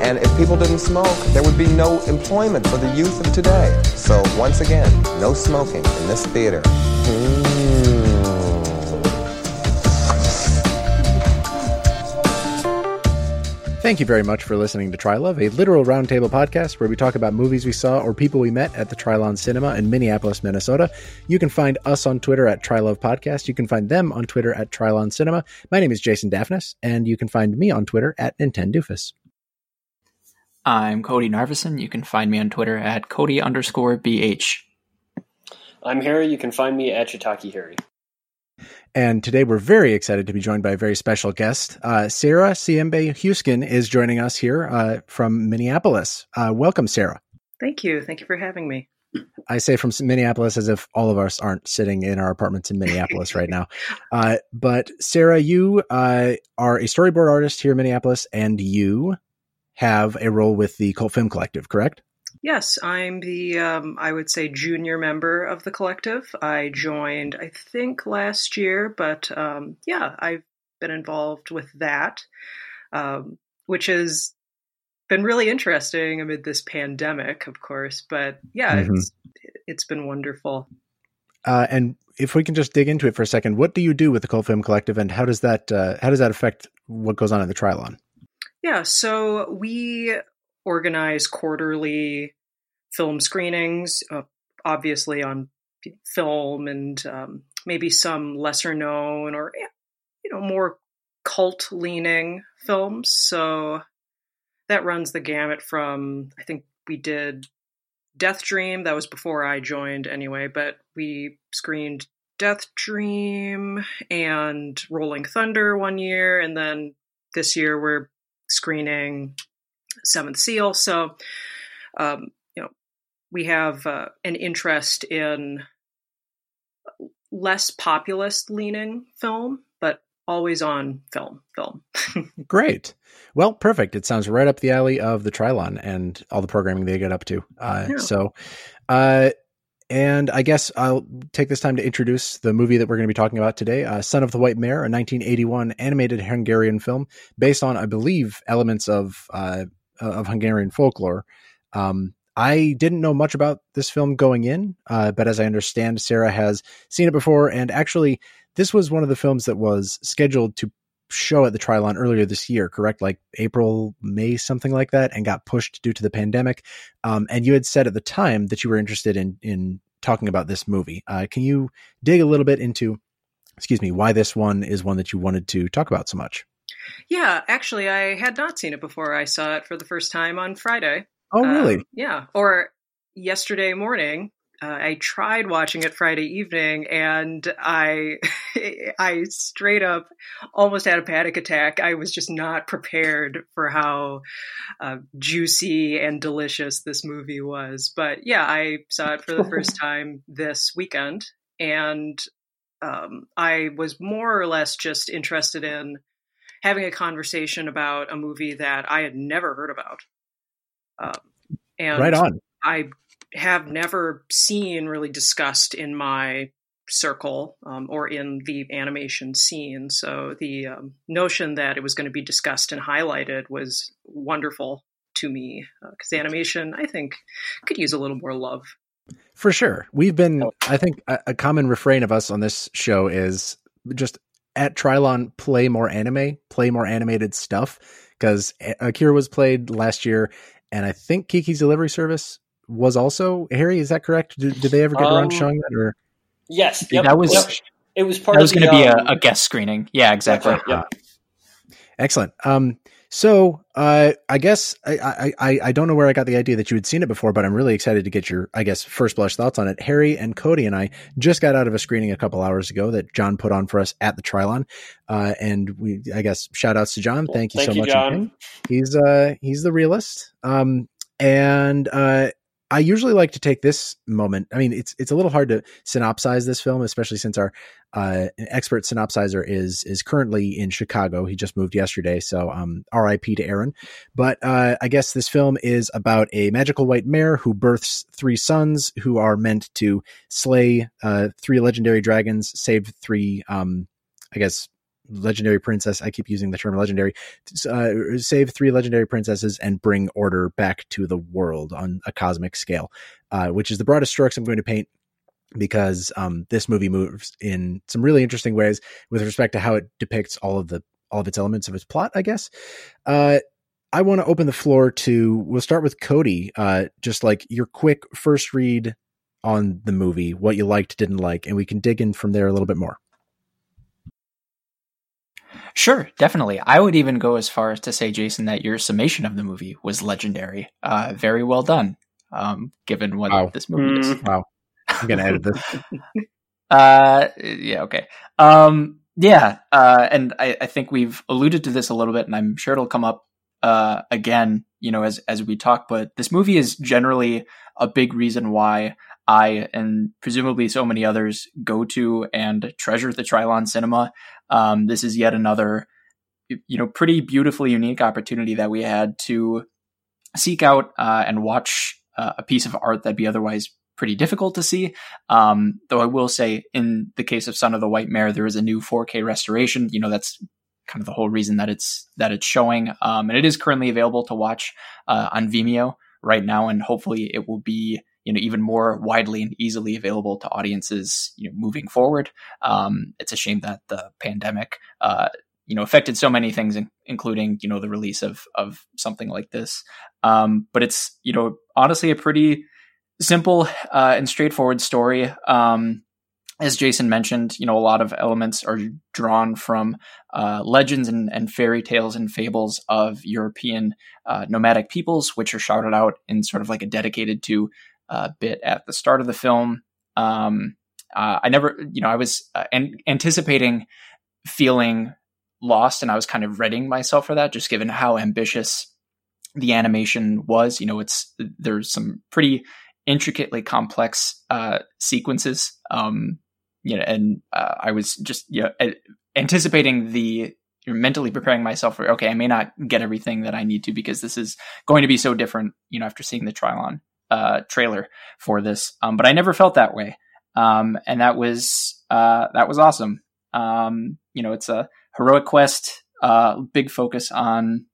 And if people didn't smoke, there would be no employment for the youth of today. So once again, no smoking in this theater. Mm. Thank you very much for listening to Trylove, a literal roundtable podcast where we talk about movies we saw or people we met at the Trylon Cinema in Minneapolis, Minnesota. You can find us on Twitter at Trylove Podcast. You can find them on Twitter at Trylon Cinema. My name is Jason Daphnis, and you can find me on Twitter at Nintendoofus. I'm Cody Narvison. You can find me on Twitter at Cody underscore BH. I'm Harry. You can find me at Shiitake Harry. And today we're very excited to be joined by a very special guest. Uh, Sarah Seember Huisken is joining us here uh, from Minneapolis. Uh, welcome, Sarah. Thank you. Thank you for having me. I say from Minneapolis as if all of us aren't sitting in our apartments in Minneapolis right now. Uh, but Sarah, you uh, are a storyboard artist here in Minneapolis, and you have a role with the Cult Film Collective, correct? Yes, I'm the, um, I would say, junior member of the collective. I joined, I think, last year, but um, yeah, I've been involved with that, um, which has been really interesting amid this pandemic, of course. But yeah, mm-hmm. it's it's been wonderful. Uh, and if we can just dig into it for a second, what do you do with the Cult Film Collective, and how does that uh, how does that affect what goes on in the Trylon? Yeah, so we organize quarterly film screenings, uh, obviously on film and um, maybe some lesser known or you know more cult leaning films. So that runs the gamut from I think we did Death Dream. That was before I joined anyway, but we screened Death Dream and Rolling Thunder one year, and then this year we're screening Seventh Seal. So, um, you know, we have uh, an interest in less populist leaning film, but always on film. Film. Great. Well, perfect. It sounds right up the alley of the Trylon and all the programming they get up to. Uh, yeah. So, uh, and I guess I'll take this time to introduce the movie that we're going to be talking about today uh, Son of the White Mare, a 1981 animated Hungarian film based on, I believe, elements of, uh, of Hungarian folklore. Um, I didn't know much about this film going in, uh, but as I understand, Sarah has seen it before. And actually, this was one of the films that was scheduled to show at the Trylon earlier this year, correct? Like April, May, something like that, and got pushed due to the pandemic. Um, and you had said at the time that you were interested in in talking about this movie. Uh, can you dig a little bit into, excuse me, why this one is one that you wanted to talk about so much? Yeah, actually, I had not seen it before. I saw it for the first time on Friday. Oh, really? Um, yeah, or yesterday morning uh, I tried watching it Friday evening, and I I straight up almost had a panic attack. I was just not prepared for how uh, juicy and delicious this movie was. But yeah, I saw it for the first time this weekend, and um, I was more or less just interested in having a conversation about a movie that I had never heard about. Um, and right on. I have never seen really discussed in my circle um, or in the animation scene. So the um, notion that it was going to be discussed and highlighted was wonderful to me because uh, animation, I think, could use a little more love. For sure. We've been, oh. I think, a, a common refrain of us on this show is just at Trylon, play more anime, play more animated stuff. Because Akira was played last year, and I think Kiki's Delivery Service was also Harry. Is that correct? Did, did they ever get um, around showing that? Or yes, yep, that was yep. it was part. That was going to um, be a, um, a, guest screening. Yeah, exactly. Right, yeah. Excellent. Um, so uh, I guess I, I I don't know where I got the idea that you had seen it before, but I'm really excited to get your I guess first blush thoughts on it. Harry and Cody and I just got out of a screening a couple hours ago that John put on for us at the Trylon, uh, and we I guess shout outs to John. Thank you Thank so you, much. John. He's uh he's the realist. Um, and uh, I usually like to take this moment. I mean, it's it's a little hard to synopsize this film, especially since our uh, expert synopsizer is is currently in Chicago. He just moved yesterday, so um, R.I.P. to Aaron. But uh, I guess this film is about a magical white mare who births three sons who are meant to slay uh, three legendary dragons, save three, um, I guess, legendary princess. I keep using the term legendary. Uh, save three legendary princesses and bring order back to the world on a cosmic scale, uh, which is the broadest strokes I'm going to paint because um, this movie moves in some really interesting ways with respect to how it depicts all of the all of its elements of its plot. I guess. Uh, I want to open the floor to. We'll start with Cody. Uh, just like your quick first read on the movie, what you liked, didn't like, and we can dig in from there a little bit more. Sure, definitely. I would even go as far as to say, Jason, that your summation of the movie was legendary. Uh, very well done, um, given what wow. this movie mm. is. Wow. I'm going to edit this. uh, yeah, okay. Um, yeah, uh, and I, I, think we've alluded to this a little bit, and I'm sure it'll come up uh, again, you know, as as we talk. But this movie is generally a big reason why I and presumably so many others go to and treasure the Trylon Cinema. Um, this is yet another, you know, pretty beautifully unique opportunity that we had to seek out uh, and watch uh, a piece of art that'd be otherwise pretty difficult to see. Um, though I will say, in the case of Son of the White Mare, there is a new 4K restoration. You know, that's kind of the whole reason that it's that it's showing, um, and it is currently available to watch uh, on Vimeo right now, and hopefully it will be you know even more widely and easily available to audiences you know moving forward. Um, it's a shame that the pandemic uh, you know affected so many things, including you know the release of of something like this. Um, but it's you know honestly a pretty simple uh, and straightforward story. Um, as Jason mentioned, you know, a lot of elements are drawn from uh, legends and, and, fairy tales and fables of European uh, nomadic peoples, which are shouted out in sort of like a dedicated to uh, bit at the start of the film. Um, uh, I never, you know, I was uh, an- anticipating feeling lost, and I was kind of readying myself for that, just given how ambitious the animation was. You know, it's there's some pretty intricately complex uh, sequences. Um, you know, and uh, I was just you know anticipating the mentally preparing myself for okay, I may not get everything that I need to because this is going to be so different. You know, after seeing the Trylon uh, trailer for this, um, but I never felt that way, um, and that was uh, that was awesome. Um, you know, it's a heroic quest, uh, big focus on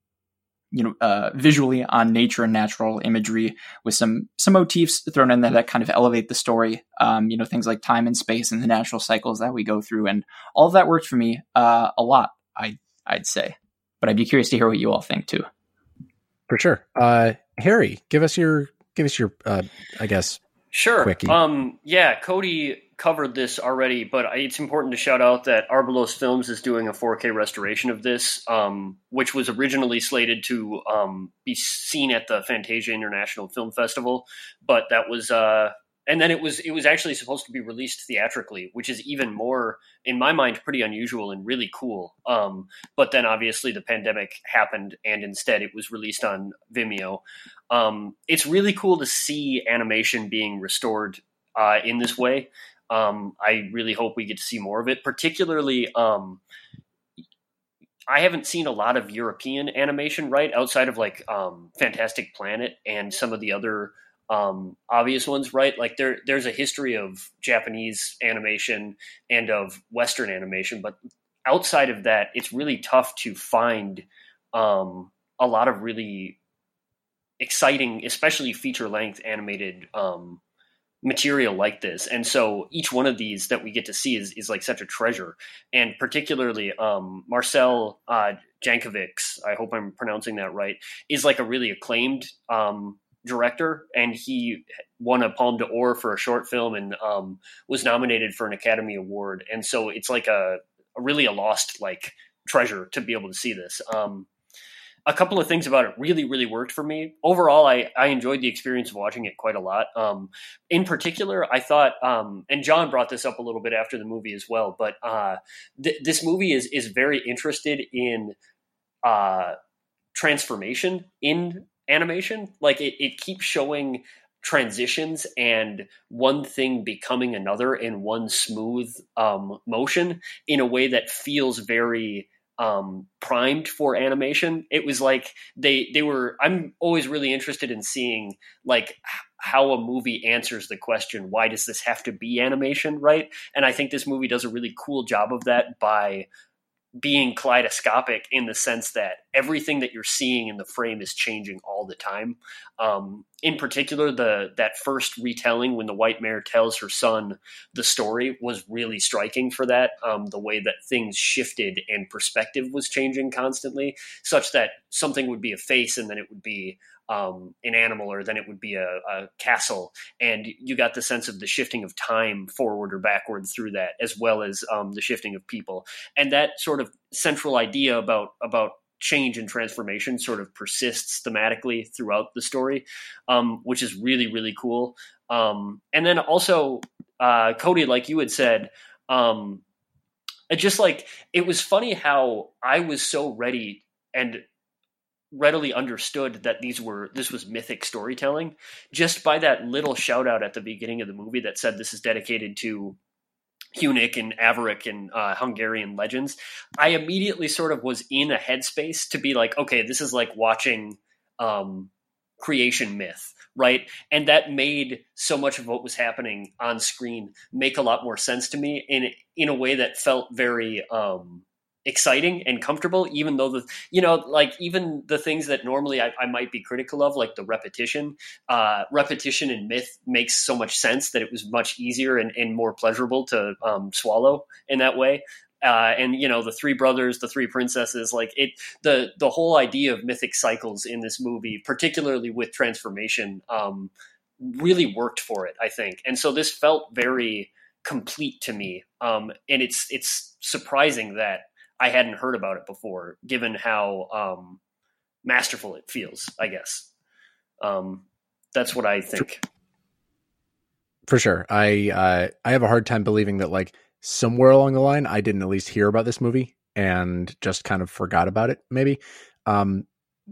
you know uh, visually on nature and natural imagery with some some motifs thrown in there that kind of elevate the story. Um, you know, things like time and space and the natural cycles that we go through, and all of that worked for me uh, a lot. I I'd say, but I'd be curious to hear what you all think too. For sure, uh, Harry, give us your give us your, uh, I guess, sure. Quickie. Um, yeah, Cody covered this already, but it's important to shout out that Arbelos Films is doing a 4K restoration of this, um, which was originally slated to um, be seen at the Fantasia International Film Festival, but that was uh, and then it was it was actually supposed to be released theatrically, which is even more, in my mind, pretty unusual and really cool. Um, but then obviously the pandemic happened, and instead it was released on Vimeo. Um, it's really cool to see animation being restored uh, in this way. Um, I really hope we get to see more of it, particularly. Um, I haven't seen a lot of European animation, right, outside of like um, Fantastic Planet and some of the other um, obvious ones, right? Like there, there's a history of Japanese animation and of Western animation, but outside of that, it's really tough to find um, a lot of really exciting, especially feature length animated um, material like this. And so each one of these that we get to see is, is like such a treasure. And particularly um, Marcell uh, Jankovics, I hope I'm pronouncing that right, is like a really acclaimed um, director, and he won a Palme d'Or for a short film and um, was nominated for an Academy Award. And so it's like a, a, really a lost like treasure to be able to see this. Um, a couple of things about it really, really worked for me. Overall, I, I enjoyed the experience of watching it quite a lot. Um, in particular, I thought, um, and John brought this up a little bit after the movie as well, but uh, th- this movie is is very interested in uh, transformation in animation. Like it, it keeps showing transitions and one thing becoming another in one smooth um, motion in a way that feels very um, primed for animation. It was like they they were. I'm always really interested in seeing like how a movie answers the question, why does this have to be animation, right? And I think this movie does a really cool job of that by being kaleidoscopic in the sense that everything that you're seeing in the frame is changing all the time. Um, in particular, the that first retelling when the white mare tells her son the story was really striking for that. Um, the way that things shifted and perspective was changing constantly, such that something would be a face and then it would be um, an animal or then it would be a, a, castle. And you got the sense of the shifting of time forward or backward through that, as well as um, the shifting of people. And that sort of central idea about about change and transformation sort of persists thematically throughout the story, um, which is really really cool. Um, and then also, uh, Cody, like you had said. Um, just like it was funny how I was so ready and readily understood that these were this was mythic storytelling just by that little shout out at the beginning of the movie that said this is dedicated to Hunnic and Avaric and uh, Hungarian legends. I immediately sort of was in a headspace to be like, okay, this is like watching um, creation myth, right? And that made so much of what was happening on screen make a lot more sense to me in in a way that felt very um, exciting and comfortable even though the you know like even the things that normally i, I might be critical of like the repetition uh, repetition in myth makes so much sense that it was much easier and, and more pleasurable to um, swallow in that way. Uh, and you know the three brothers the three princesses like it the the whole idea of mythic cycles in this movie particularly with transformation um, really worked for it i think. And so this felt very complete to me um, and it's it's surprising that I hadn't heard about it before, given how um, masterful it feels. I guess um, that's what I think. For sure, I uh, I have a hard time believing that like somewhere along the line I didn't at least hear about this movie and just kind of forgot about it. Maybe, um,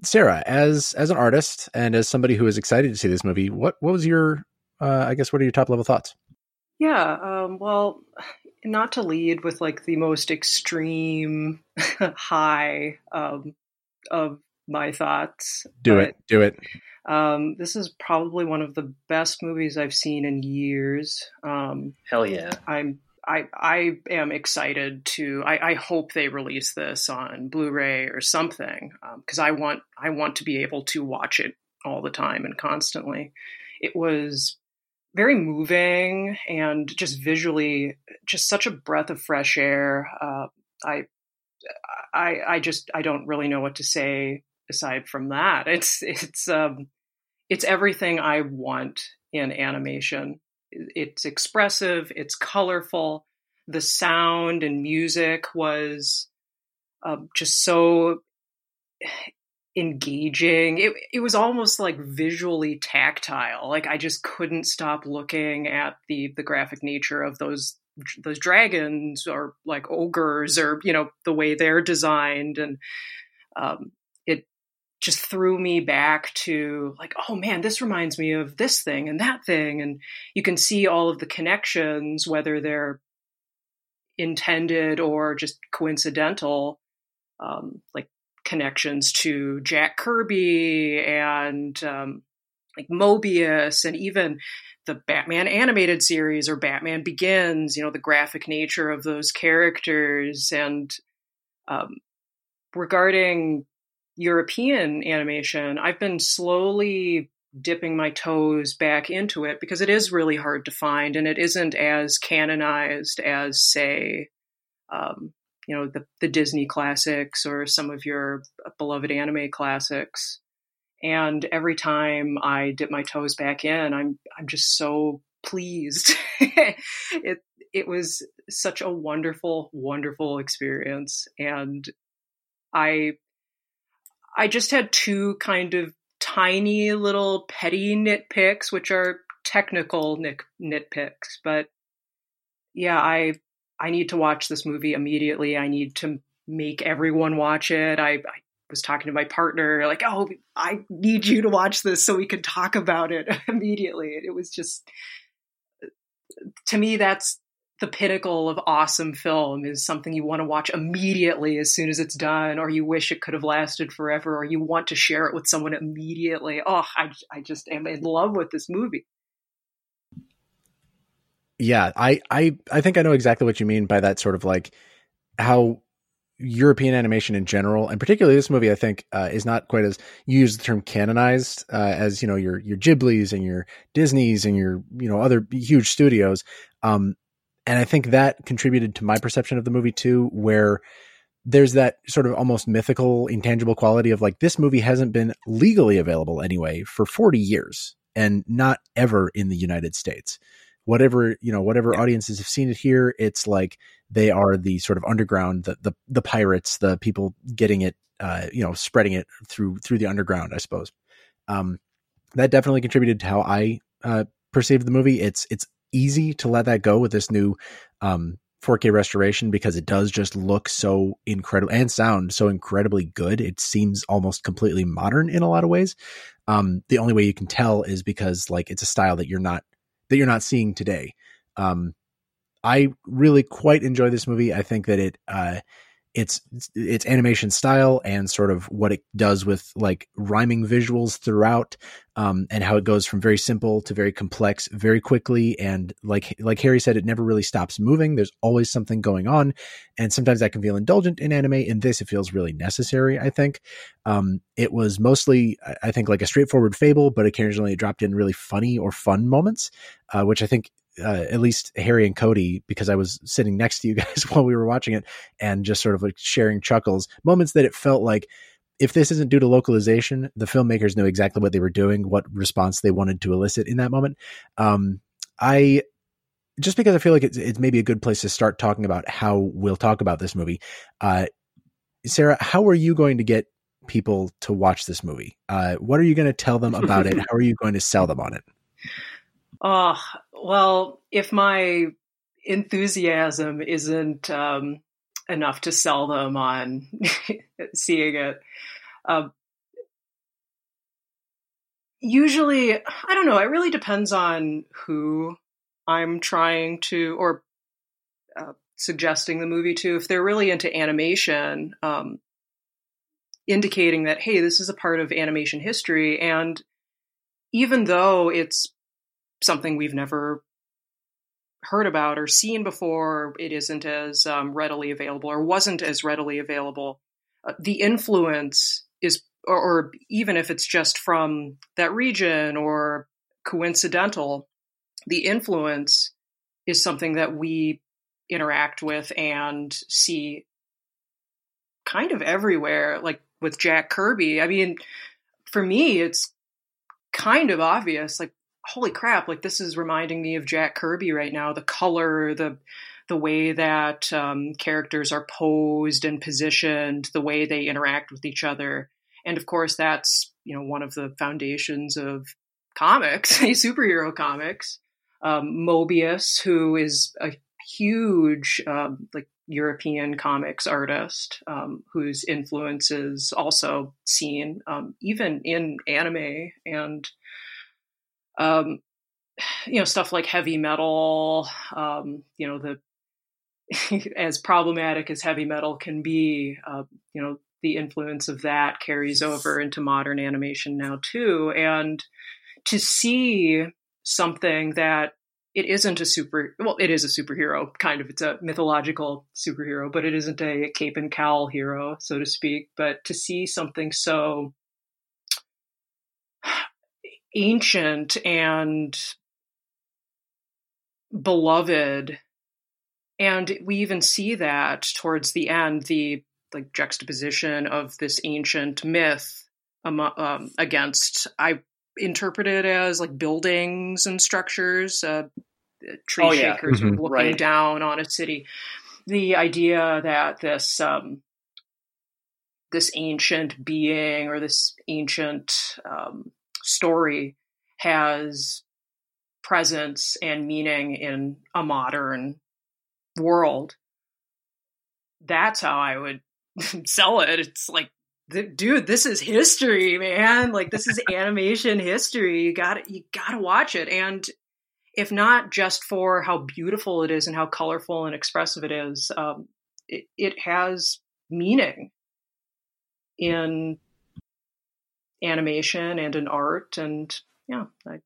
Sarah, as as an artist and as somebody who is excited to see this movie, what what was your uh, I guess what are your top level thoughts? Yeah, um, well, not to lead with like the most extreme high um, of my thoughts. Do it. Do it. Um, this is probably one of the best movies I've seen in years. Um, Hell yeah! I'm I I am excited to. I, I hope they release this on Blu-ray or something because um, I want I want to be able to watch it all the time and constantly. It was very moving and just visually just such a breath of fresh air. Uh, I, I, I just I don't really know what to say aside from that. It's it's um, it's everything I want in animation. It's expressive. It's colorful. The sound and music was uh, just so engaging. It it was almost like visually tactile. Like I just couldn't stop looking at the the graphic nature of those those dragons or like ogres or you know the way they're designed and um, it just threw me back to like oh man this reminds me of this thing and that thing and you can see all of the connections whether they're intended or just coincidental um, like connections to Jack Kirby and um, like Moebius and even the Batman animated series or Batman Begins, you know, the graphic nature of those characters. And um, regarding European animation, I've been slowly dipping my toes back into it because it is really hard to find and it isn't as canonized as, say, um, you know the the Disney classics or some of your beloved anime classics. And every time I dip my toes back in, I'm I'm just so pleased. it it was such a wonderful, wonderful experience, and I I just had two kind of tiny little petty nitpicks, which are technical nit- nitpicks, but yeah, I I need to watch this movie immediately. I need to make everyone watch it. I, I was talking to my partner, like, oh, I need you to watch this so we can talk about it immediately. It was just, to me, that's the pinnacle of awesome film is something you want to watch immediately as soon as it's done, or you wish it could have lasted forever, or you want to share it with someone immediately. Oh, I, I just am in love with this movie. Yeah, I, I, I think I know exactly what you mean by that sort of like how European animation in general, and particularly this movie, I think uh, is not quite as you use the term canonized uh, as you know your your Ghiblis and your Disney's and your you know other huge studios. Um, and I think that contributed to my perception of the movie too, where there's that sort of almost mythical, intangible quality of like this movie hasn't been legally available anyway for 40 years and not ever in the United States. Whatever, you know, whatever audiences have seen it here, it's like they are the sort of underground, the the, the pirates, the people getting it, uh, you know, spreading it through through the underground, I suppose. Um, that definitely contributed to how I uh, perceived the movie. It's it's easy to let that go with this new um, 4K restoration because it does just look so incredible and sound so incredibly good. It seems almost completely modern in a lot of ways. Um, the only way you can tell is because like it's a style that you're not that you're not seeing today. Um, I really quite enjoy this movie. I think that it uh, its its animation style and sort of what it does with like rhyming visuals throughout um, and how it goes from very simple to very complex very quickly. And like like harry said it never really stops moving. There's always something going on. And sometimes that can feel indulgent in anime. In this it feels really necessary i think. Um, it was mostly i think like a straightforward fable but occasionally it dropped in really funny or fun moments uh, which i think uh, at least Harry and Cody, because I was sitting next to you guys while we were watching it and just sort of like sharing chuckles, moments that it felt like if this isn't due to localization, the filmmakers knew exactly what they were doing, what response they wanted to elicit in that moment. Um, I just because I feel like it's, it's maybe a good place to start talking about how we'll talk about this movie. Uh, Sarah, how are you going to get people to watch this movie? Uh, what are you going to tell them about it? How are you going to sell them on it? Oh, well, if my enthusiasm isn't um, enough to sell them on seeing it, uh, usually, I don't know, it really depends on who I'm trying to, or uh, suggesting the movie to. If they're really into animation, um, indicating that, hey, this is a part of animation history. And even though it's something we've never heard about or seen before. It isn't as um, readily available or wasn't as readily available. Uh, the influence is, or, or, even if it's just from that region or coincidental, the influence is something that we interact with and see kind of everywhere, like with Jack Kirby. I mean, for me, it's kind of obvious. Like holy crap, like this is reminding me of Jack Kirby right now. The color, the the way that um, characters are posed and positioned, the way they interact with each other, and of course, that's you know one of the foundations of comics, superhero comics. Um, Moebius, who is a huge um, like European comics artist, um, whose influence is also seen um, even in anime and um, you know stuff like heavy metal um, you know the as problematic as heavy metal can be uh, you know the influence of that carries over into modern animation now too. And to see something that it isn't a super well it is a superhero kind of it's a mythological superhero but it isn't a cape and cowl hero so to speak but to see something so ancient and beloved and we even see that towards the end the like juxtaposition of this ancient myth um, um, against i interpret it as like buildings and structures uh, tree oh, shakers yeah. mm-hmm. looking right. down on a city the idea that this um, this ancient being or this ancient um, story has presence and meaning in a modern world. That's how I would sell it. It's like dude, this is history, man. Like this is animation history. You got You got to watch it, and if not just for how beautiful it is and how colorful and expressive it is, um, it, it has meaning in animation and in art, and yeah, I,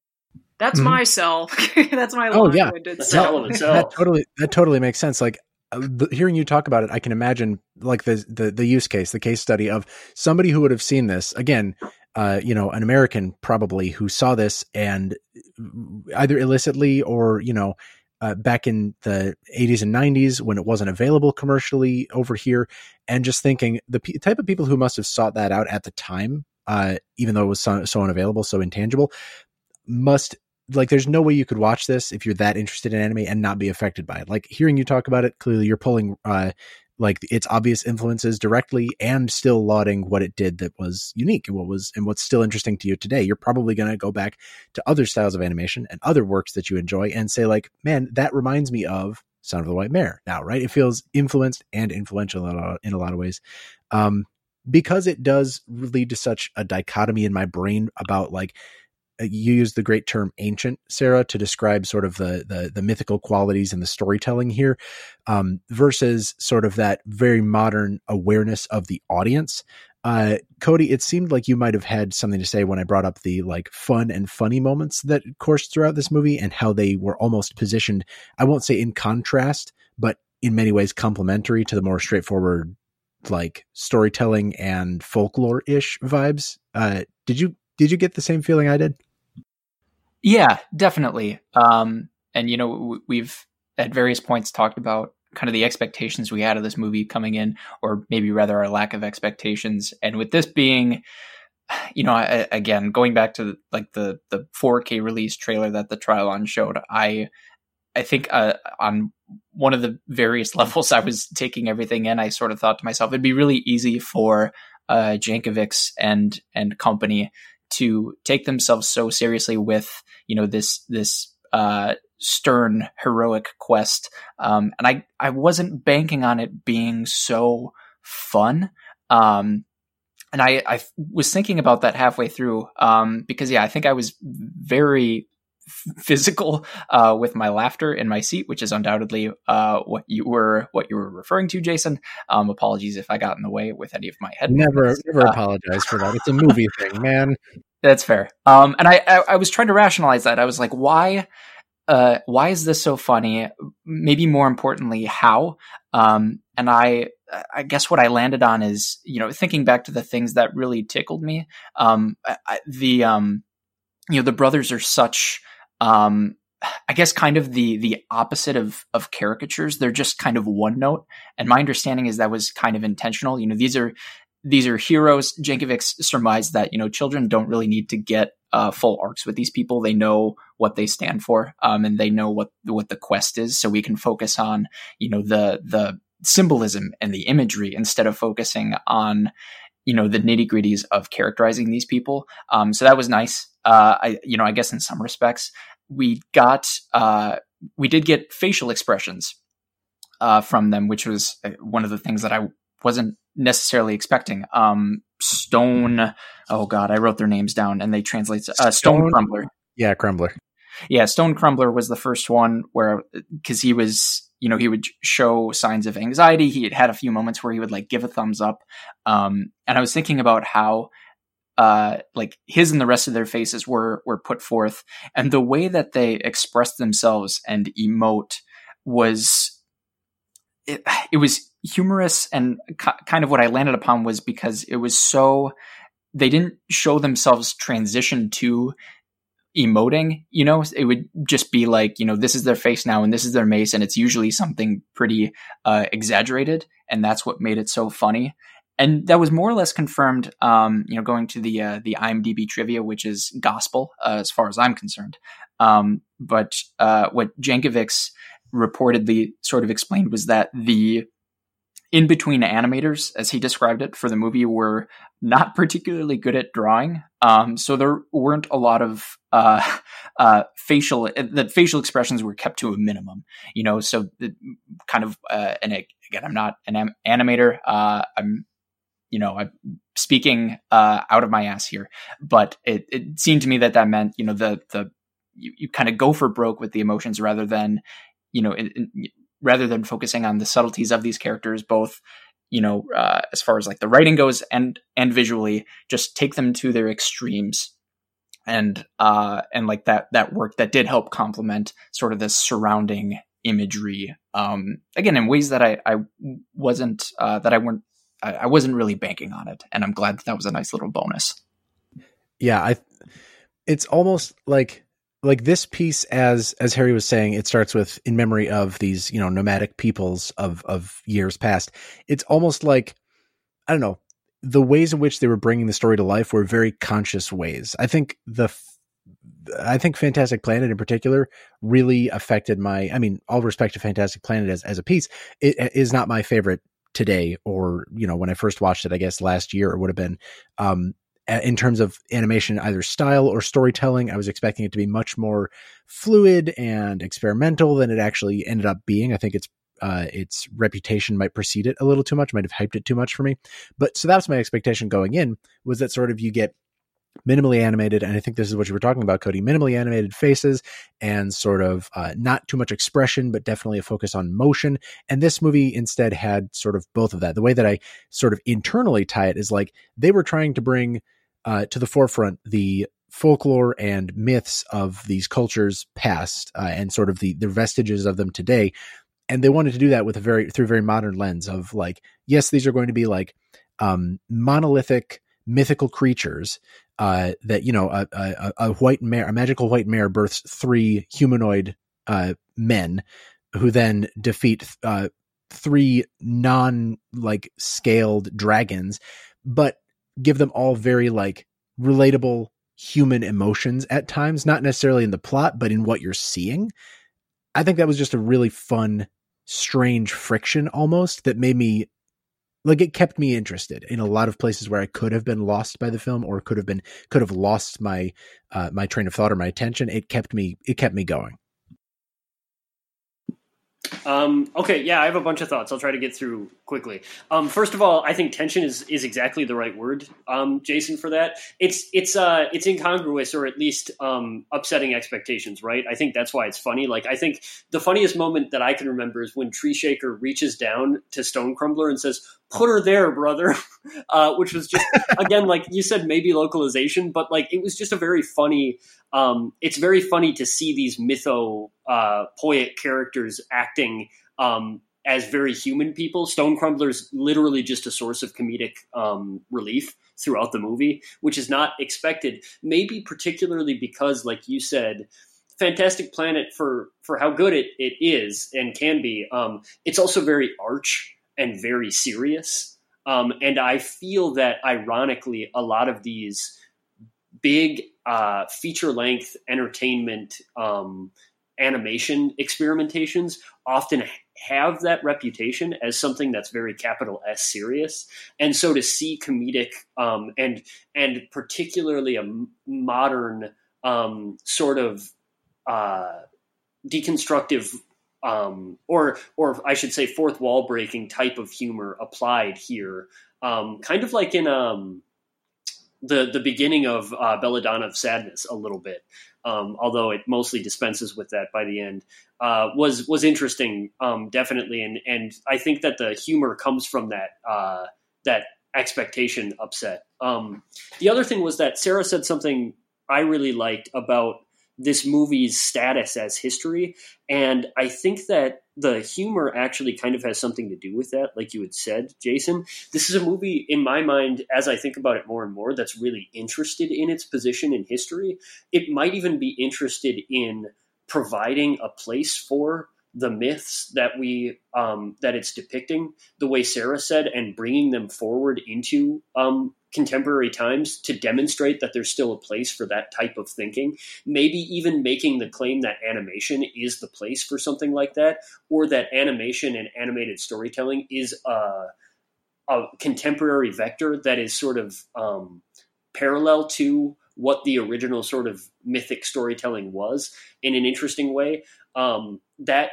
that's mm-hmm. my cell. that's my. Oh yeah, that's that, that totally that totally makes sense. Like uh, the, hearing you talk about it, I can imagine like the, the the use case, the case study of somebody who would have seen this again. Uh, you know, an American probably who saw this and either illicitly or you know uh, back in the 80s and 90s when it wasn't available commercially over here, and just thinking the p- type of people who must have sought that out at the time, uh, even though it was so, so unavailable, so intangible, must like there's no way you could watch this if you're that interested in anime and not be affected by it. Like hearing you talk about it, clearly you're pulling uh like its obvious influences directly and still lauding what it did that was unique and what was and what's still interesting to you today. You're probably going to go back to other styles of animation and other works that you enjoy and say like, "Man, that reminds me of Son of the White Mare." Now, right? It feels influenced and influential in a lot, in a lot of ways. Um because it does lead to such a dichotomy in my brain about like uh, you use the great term ancient sarah to describe sort of the the, the mythical qualities and the storytelling here um, versus sort of that very modern awareness of the audience. Uh, cody it seemed like you might have had something to say when i brought up the like fun and funny moments that coursed throughout this movie and how they were almost positioned i won't say in contrast but in many ways complementary to the more straightforward like storytelling and folklore ish vibes uh, did you did you get the same feeling i did yeah, definitely. Um, and you know, we've at various points talked about kind of the expectations we had of this movie coming in, or maybe rather our lack of expectations. And with this being, you know, I, again, going back to like the the 4K release trailer that the Trylon showed, I I think uh, on one of the various levels I was taking everything in, I sort of thought to myself, it'd be really easy for uh, Jankovics and and company to take themselves so seriously with you know this this uh, stern heroic quest. Um, and i i wasn't banking on it being so fun. Um, and I, I was thinking about that halfway through um, because yeah i think i was very physical uh, with my laughter in my seat, which is undoubtedly uh, what you were what you were referring to, Jason. Um, apologies if I got in the way with any of my head. Never, never uh, apologize for that. It's a movie thing, man. That's fair. Um, and I, I, I was trying to rationalize that. I was like, why? Uh, why is this so funny? Maybe more importantly, how? Um, and I, I guess what I landed on is, you know, thinking back to the things that really tickled me. Um, I, the, um, you know, the brothers are such um, I guess kind of the the opposite of of caricatures. They're just kind of one note, and my understanding is that was kind of intentional. You know, these are these are heroes. Jankovics surmised that you know children don't really need to get uh, full arcs with these people. They know what they stand for, um, and they know what what the quest is. So we can focus on you know the the symbolism and the imagery instead of focusing on you know the nitty gritties of characterizing these people. Um, so that was nice. Uh, I you know I guess in some respects we got uh, we did get facial expressions uh, from them, which was uh, one of the things that I wasn't necessarily expecting. Um, Stone, oh god, I wrote their names down and they translate uh, Stone, Stone Crumbler. Yeah, Crumbler. Yeah, Stone Crumbler was the first one where because he was you know, he would show signs of anxiety. He had had a few moments where he would like give a thumbs up. Um, and I was thinking about how, uh, like his and the rest of their faces were, were put forth and the way that they expressed themselves and emote was, it, it was humorous and kind of what I landed upon was because it was so, they didn't show themselves transition to emoting, you know, it would just be like, you know, this is their face now and this is their mace. And it's usually something pretty uh, exaggerated. And that's what made it so funny. And that was more or less confirmed, um, you know, going to the uh, the IMDb trivia, which is gospel uh, as far as I'm concerned. Um, but uh, what Jankovics reportedly sort of explained was that the in between animators, as he described it for the movie, were not particularly good at drawing. Um, so there weren't a lot of uh, uh, facial the facial expressions were kept to a minimum. You know, so the, kind of uh, and again, I'm not an animator. Uh, I'm you know, I'm speaking uh, out of my ass here, but it, it seemed to me that that meant, you know, the the you, you kind of go for broke with the emotions rather than, you know, rather than focusing on the subtleties of these characters, both, you know, uh, as far as like the writing goes and and visually, just take them to their extremes. And uh and like that that work that did help complement sort of this surrounding imagery um again in ways that i i wasn't uh that i weren't I, I wasn't really banking on it and i'm glad that that was a nice little bonus yeah i it's almost like like this piece as as harry was saying it starts with in memory of these you know nomadic peoples of of years past it's almost like i don't know the ways in which they were bringing the story to life were very conscious ways. I think the I think Fantastic Planet in particular really affected my I mean all respect to Fantastic Planet as as a piece it is not my favorite today or you know when I first watched it I guess last year it would have been um in terms of animation either style or storytelling I was expecting it to be much more fluid and experimental than it actually ended up being I think it's uh, its reputation might precede it a little too much, might have hyped it too much for me. But so that's my expectation going in was that sort of you get minimally animated, and I think this is what you were talking about, Cody. Minimally animated faces and sort of uh, not too much expression, but definitely a focus on motion. And this movie instead had sort of both of that. The way that I sort of internally tie it is like they were trying to bring uh, to the forefront the folklore and myths of these cultures past uh, and sort of the the vestiges of them today and they wanted to do that with a very through a very modern lens of like yes these are going to be like um, monolithic mythical creatures uh, that you know a, a, a, white mare a magical white mare births three humanoid uh, men who then defeat uh, three non like scaled dragons but give them all very like relatable human emotions at times not necessarily in the plot but in what you're seeing. I think that was just a really fun strange friction almost that made me like it kept me interested in a lot of places where I could have been lost by the film or could have been could have lost my uh, my train of thought or my attention. It kept me it kept me going. Um, okay, yeah, I have a bunch of thoughts. I'll try to get through quickly. Um, first of all, I think tension is is exactly the right word, um, Jason, for that. It's it's uh, it's incongruous or at least um, upsetting expectations, right? I think that's why it's funny. Like, I think the funniest moment that I can remember is when Tree Shaker reaches down to Stone Crumbler and says, "Put her there, brother," uh, which was just again like you said, maybe localization, but like it was just a very funny um, it's very funny to see these mytho uh, poet characters acting um, as very human people. Stone Crumbler's literally just a source of comedic um, relief throughout the movie, which is not expected. Maybe particularly because, like you said, Fantastic Planet for for how good it, it is and can be. Um, it's also very arch and very serious. Um, and I feel that ironically, a lot of these big uh, feature length entertainment um, animation experimentations often have that reputation as something that's very capital S serious, and so to see comedic um, and and particularly a modern um, sort of uh, deconstructive um, or or I should say fourth wall breaking type of humor applied here, um, kind of like in um, the the beginning of uh, Belladonna of Sadness a little bit, um, although it mostly dispenses with that by the end. Uh, was was interesting, um, definitely, and and I think that the humor comes from that uh, that expectation upset. Um, the other thing was that Sarah said something I really liked about this movie's status as history. And I think that the humor actually kind of has something to do with that, like you had said, Jason. This is a movie, in my mind, as I think about it more and more, that's really interested in its position in history. It might even be interested in providing a place for the myths that we um, that it's depicting, the way Sarah said, and bringing them forward into um, contemporary times to demonstrate that there's still a place for that type of thinking. Maybe even making the claim that animation is the place for something like that, or that animation and animated storytelling is a, a contemporary vector that is sort of um, parallel to what the original sort of mythic storytelling was in an interesting way. Um, that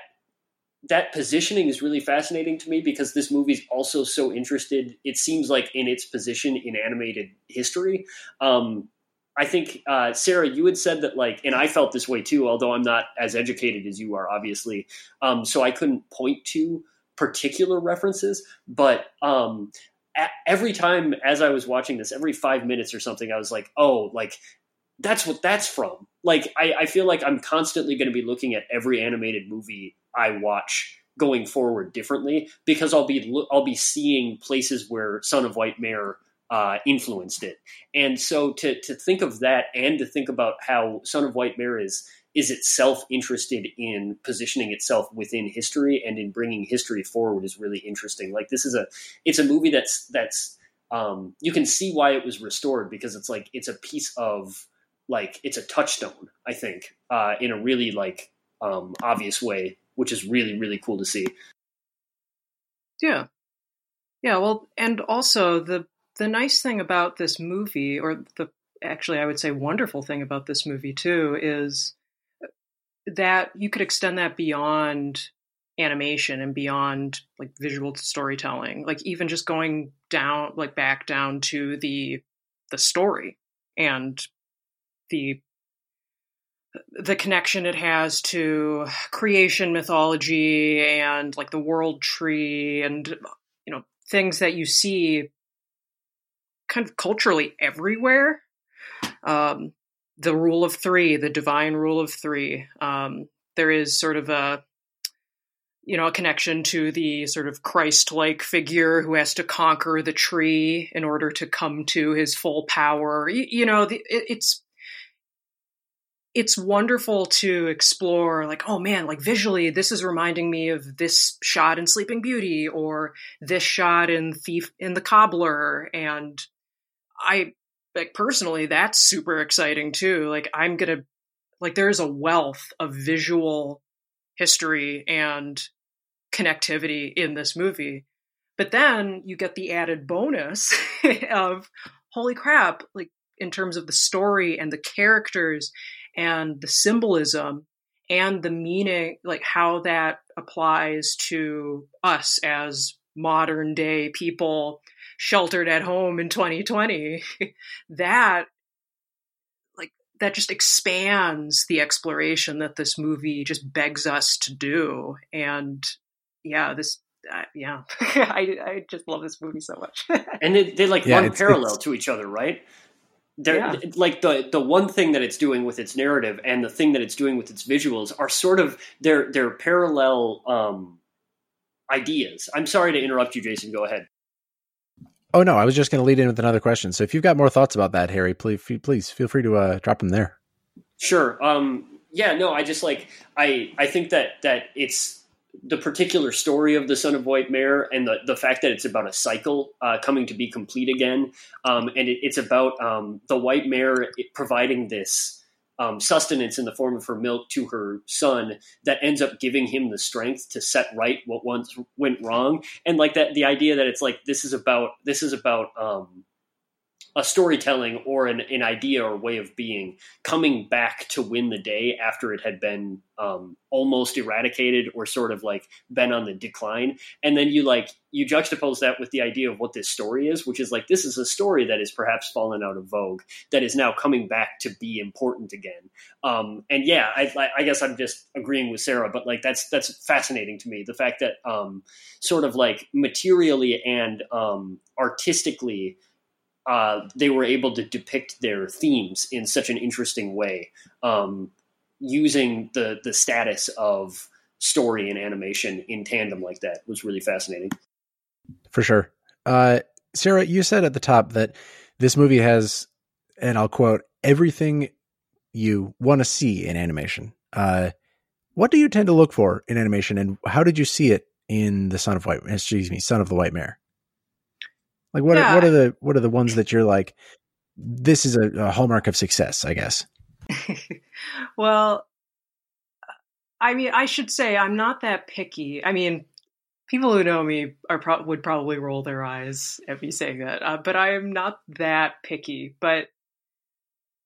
that positioning is really fascinating to me because this movie is also so interested. It seems like in its position in animated history. Um, I think uh, Sarah, you had said that like, and I felt this way too. Although I'm not as educated as you are, obviously, um, so I couldn't point to particular references. But um, every time as I was watching this, every five minutes or something, I was like, oh, like that's what that's from. Like, I, I feel like I'm constantly going to be looking at every animated movie I watch going forward differently because I'll be I'll be seeing places where Son of White Mare uh, influenced it. And so to to think of that and to think about how Son of White Mare is is itself interested in positioning itself within history and in bringing history forward is really interesting. Like this is a it's a movie that's that's um, you can see why it was restored because it's like it's a piece of like it's a touchstone I think uh, in a really like um, obvious way, which is really really cool to see. Yeah, yeah. Well, and also the the nice thing about this movie, or the actually I would say wonderful thing about this movie too, is that you could extend that beyond animation and beyond like visual storytelling like even just going down like back down to the the story and the the connection it has to creation mythology and like the world tree and you know things that you see kind of culturally everywhere. Um, the rule of three, the divine rule of three. Um, there is sort of a you know a connection to the sort of Christ-like figure who has to conquer the tree in order to come to his full power. You, you know, the, it, it's it's wonderful to explore like oh man like visually this is reminding me of this shot in sleeping beauty or this shot in thief and the cobbler and I like personally that's super exciting too. Like I'm to like there's a wealth of visual history and connectivity in this movie. But then you get the added bonus of holy crap, like in terms of the story and the characters and the symbolism and the meaning, like how that applies to us as modern day people sheltered at home in 2020 that like that just expands the exploration that this movie just begs us to do. And yeah this uh, yeah. I, I just love this movie so much. And they, they like yeah, run parallel it's... to each other right? they're yeah. like the the one thing that it's doing with its narrative and the thing that it's doing with its visuals are sort of they're they're parallel um ideas i'm sorry to interrupt you jason go ahead Oh no, I was just going to lead in with another question. So if you've got more thoughts about that, Harry, please please feel free to uh, drop them there. Sure. Um, yeah. No, I just like I I think that that it's the particular story of the Son of White Mare and the the fact that it's about a cycle uh, coming to be complete again, um, and it, it's about um, the White Mare providing this um, sustenance in the form of her milk to her son that ends up giving him the strength to set right what once went wrong. And like that the idea that it's like this is about this is about um, a storytelling or an, an idea or way of being coming back to win the day after it had been um, almost eradicated or sort of like been on the decline. And then you like you juxtapose that with the idea of what this story is which is like this is a story that is perhaps fallen out of vogue that is now coming back to be important again. Um, and yeah I, I, guess i'm just agreeing with sarah but like that's that's fascinating to me. The fact that um, sort of like materially and um, artistically uh, they were able to depict their themes in such an interesting way, um, using the the status of story and animation in tandem like that was really fascinating. For sure, uh, Sarah, you said at the top that this movie has, and I'll quote, everything you want to see in animation. Uh, what do you tend to look for in animation, and how did you see it in the Son of White? Excuse me, Son of the White Mare. Like what yeah. are, what are the what are the ones that you're like this is a, a hallmark of success, I guess. well, I mean, I should say I'm not that picky. I mean, people who know me are pro- would probably roll their eyes at me saying that, uh, but I am not that picky. But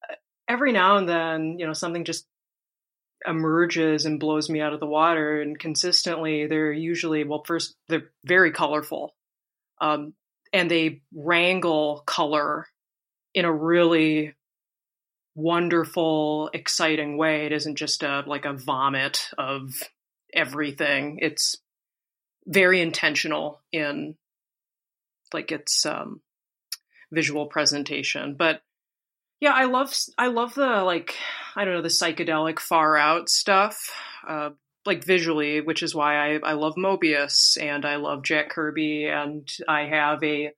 uh, every now and then, you know, something just emerges and blows me out of the water. And consistently, they're usually, well, first, they're very colorful. Um, and they wrangle color in a really wonderful, exciting way. It isn't just a like a vomit of everything. It's very intentional in like its um, visual presentation. But yeah, I love I love the like I don't know the psychedelic far out stuff. Uh, like visually, which is why I, I love Moebius and I love Jack Kirby and I have a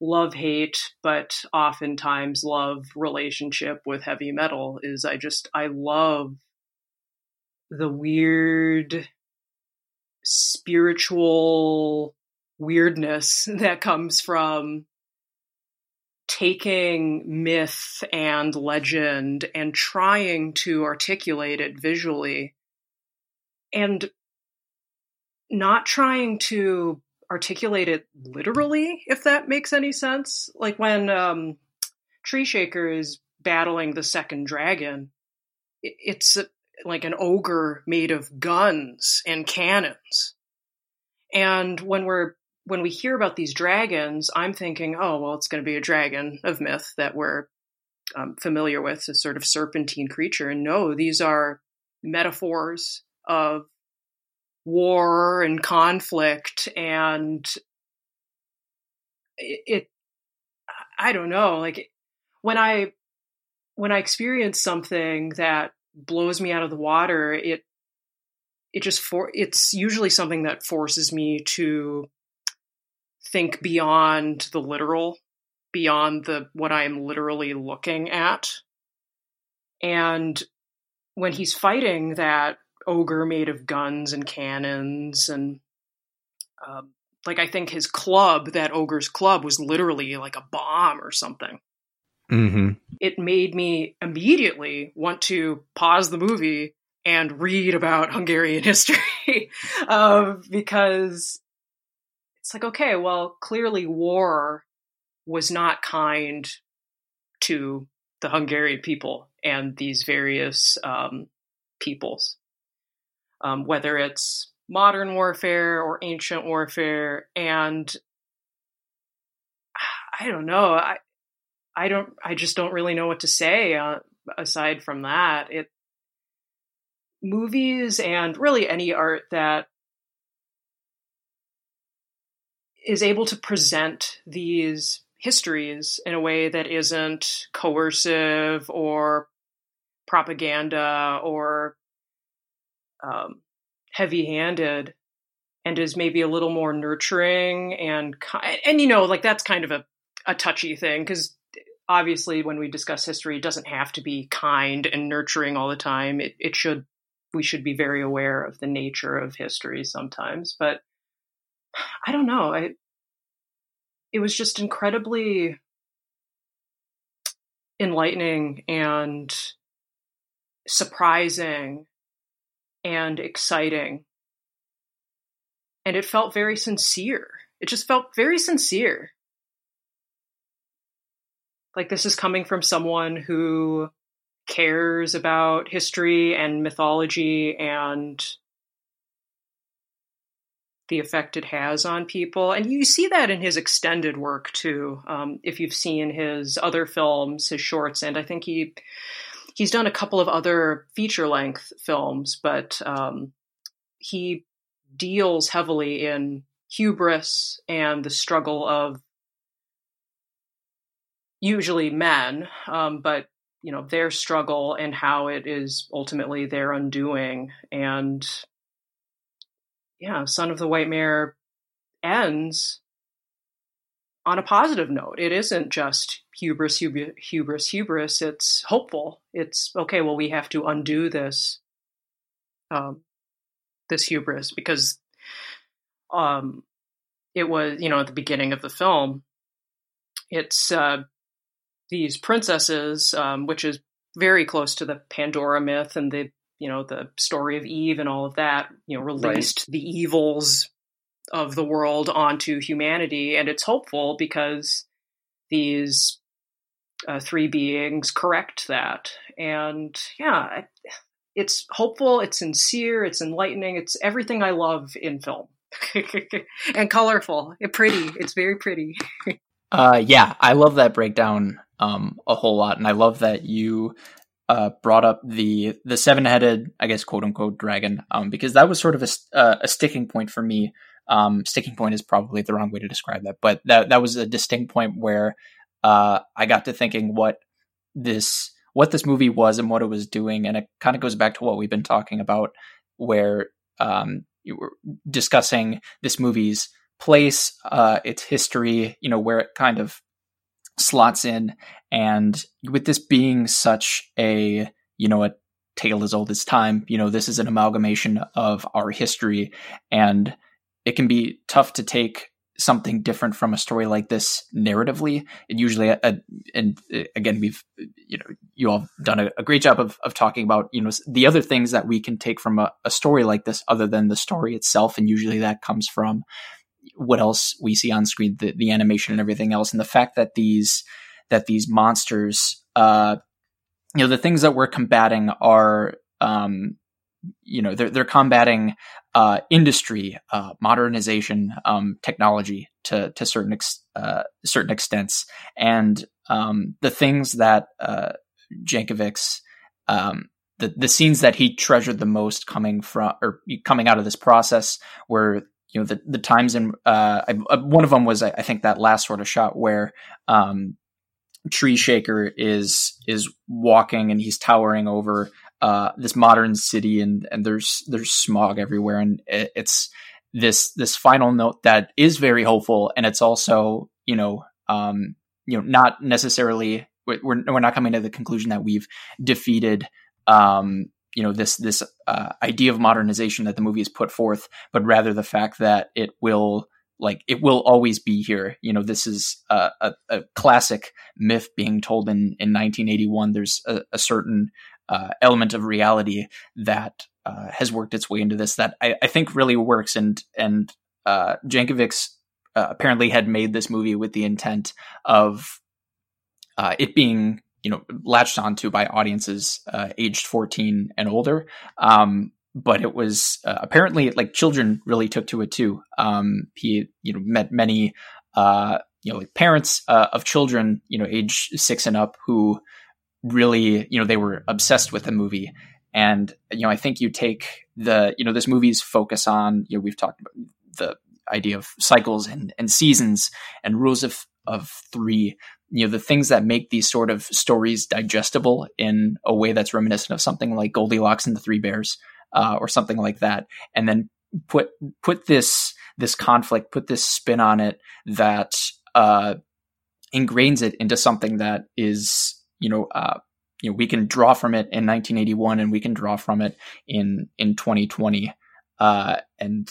love hate, but oftentimes love relationship with heavy metal is I just I love the weird spiritual weirdness that comes from taking myth and legend and trying to articulate it visually and not trying to articulate it literally if that makes any sense like when um, tree shaker is battling the second dragon it's like an ogre made of guns and cannons. And when we're when we hear about these dragons, I'm thinking, oh well, it's going to be a dragon of myth that we're um, familiar with, a sort of serpentine creature. And no, these are metaphors of war and conflict, and it, it I don't know, like when I when I experience something that blows me out of the water, it it just for it's usually something that forces me to think beyond the literal, beyond the what I'm literally looking at. And when he's fighting that ogre made of guns and cannons and um, like I think his club, that ogre's club, was literally like a bomb or something. Mm-hmm. It made me immediately want to pause the movie and read about Hungarian history uh, because it's like, okay, well, clearly war was not kind to the Hungarian people and these various um, peoples, um, whether it's modern warfare or ancient warfare. And I don't know. I, I don't, I just don't really know what to say uh, aside from that. It, movies and really any art that is able to present these histories in a way that isn't coercive or propaganda or um, heavy-handed and is maybe a little more nurturing and and you know like that's kind of a, a touchy thing because obviously when we discuss history it doesn't have to be kind and nurturing all the time. It, it should we should be very aware of the nature of history sometimes but i don't know i it was just incredibly enlightening and surprising and exciting and it felt very sincere it just felt very sincere like this is coming from someone who cares about history and mythology and the effect it has on people. And you see that in his extended work too. Um, if you've seen his other films, his shorts, and I think he he's done a couple of other feature length films, but um, he deals heavily in hubris and the struggle of usually men, um, but you know their struggle and how it is ultimately their undoing. And yeah, Son of the White Mare ends on a positive note. It isn't just hubris, hubris, hubris, hubris. It's hopeful. It's okay. Well, we have to undo this, um, this hubris because, um, it was you know at the beginning of the film. It's uh, these princesses, um, which is very close to the Pandora myth and the you know the story of Eve and all of that. You know, released right. the evils of the world onto humanity, and it's hopeful because these uh, three beings correct that. And yeah, it's hopeful, it's sincere, it's enlightening, it's everything I love in film. and colorful and pretty. It's very pretty. uh, yeah, I love that breakdown um, a whole lot, and I love that you uh, brought up the the seven headed, I guess, quote unquote dragon, um, because that was sort of a, uh, a sticking point for me. Um, sticking point is probably the wrong way to describe that, but that that was a distinct point where uh, I got to thinking what this what this movie was and what it was doing, and it kind of goes back to what we've been talking about, where um, you were discussing this movie's place, uh, its history, you know, where it kind of slots in, and with this being such a you know a tale as old as time, you know, this is an amalgamation of our history, and it can be tough to take something different from a story like this narratively. It usually, uh, and uh, again, we've, you know, you all done a, a, great job of, of talking about, you know, the other things that we can take from a, a story like this other than the story itself. And usually that comes from what else we see on screen, the, the animation and everything else. And the fact that these, that these monsters, uh, you know, the things that we're combating are, um, you know they're they're combating uh, industry, uh, modernization, um, technology to to certain ex- uh, certain extents, and um, the things that uh, Jankovics, um, the the scenes that he treasured the most coming from or coming out of this process were you know the the times in uh, I, uh, one of them was I, I, think that last sort of shot where um, Tree Shaker is is walking and he's towering over uh, this modern city and and there's there's smog everywhere and it, it's this this final note that is very hopeful and it's also you know um, you know not necessarily we're we're not coming to the conclusion that we've defeated um, you know this this uh, idea of modernization that the movie has put forth, but rather the fact that it will like it will always be here. You know, this is a, a, a classic myth being told in in 1981. There's a, a certain uh, element of reality that uh, has worked its way into this that I, I think really works. And and uh, Jankovics uh, apparently had made this movie with the intent of uh, it being you know latched onto by audiences uh, aged 14 and older. Um, but it was apparently like children really took to it too. Um, he you know met many you know like parents of children you know age six and up who really, you know, they were obsessed with the movie. And, you know, I think you take the, you know, this movie's focus on, you know, we've talked about the idea of cycles and, and seasons and rules of, of three, you know, the things that make these sort of stories digestible in a way that's reminiscent of something like Goldilocks and the Three Bears, uh, or something like that. And then put, put this, this conflict, put this spin on it that, uh, ingrains it into something that is you know, uh, you know, we can draw from it in 1981 and we can draw from it in in 2020. Uh, and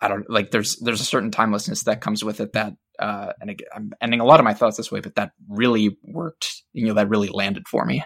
I don't like there's there's a certain timelessness that comes with it that uh, and I'm ending a lot of my thoughts this way, but that really worked. You know, that really landed for me.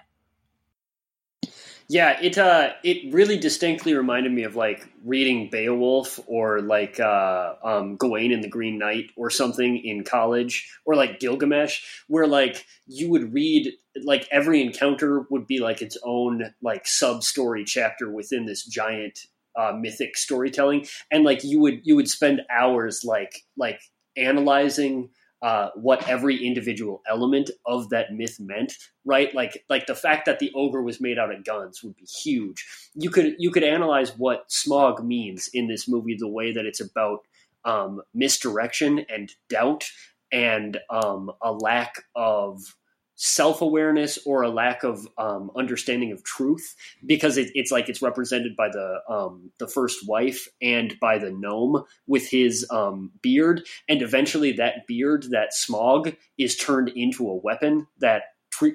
Yeah, it uh, it really distinctly reminded me of like reading Beowulf or like uh, um, Gawain and the Green Knight or something in college, or like Gilgamesh, where like you would read like every encounter would be like its own like sub story chapter within this giant uh, mythic storytelling, and like you would you would spend hours like like analyzing uh, what every individual element of that myth meant, right? Like like the fact that the ogre was made out of guns would be huge. You could you could analyze what smog means in this movie, the way that it's about um, misdirection and doubt and um, a lack of self awareness or a lack of um, understanding of truth because it, it's like it's represented by the um, the first wife and by the gnome with his um, beard, and eventually that beard, that smog, is turned into a weapon that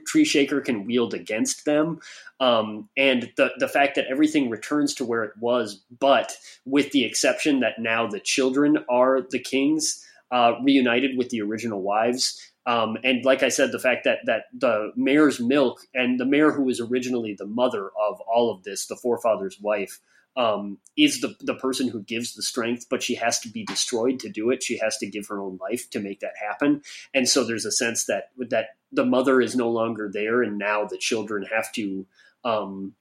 Tree, Shaker can wield against them, um, and the the fact that everything returns to where it was, but with the exception that now the children are the kings. Uh, reunited with the original wives, um, and like I said, the fact that that the mare's milk and the mare who was originally the mother of all of this, the forefather's wife, um, is the the person who gives the strength, but she has to be destroyed to do it. She has to give her own life to make that happen. And so there's a sense that that the mother is no longer there, and now the children have to um,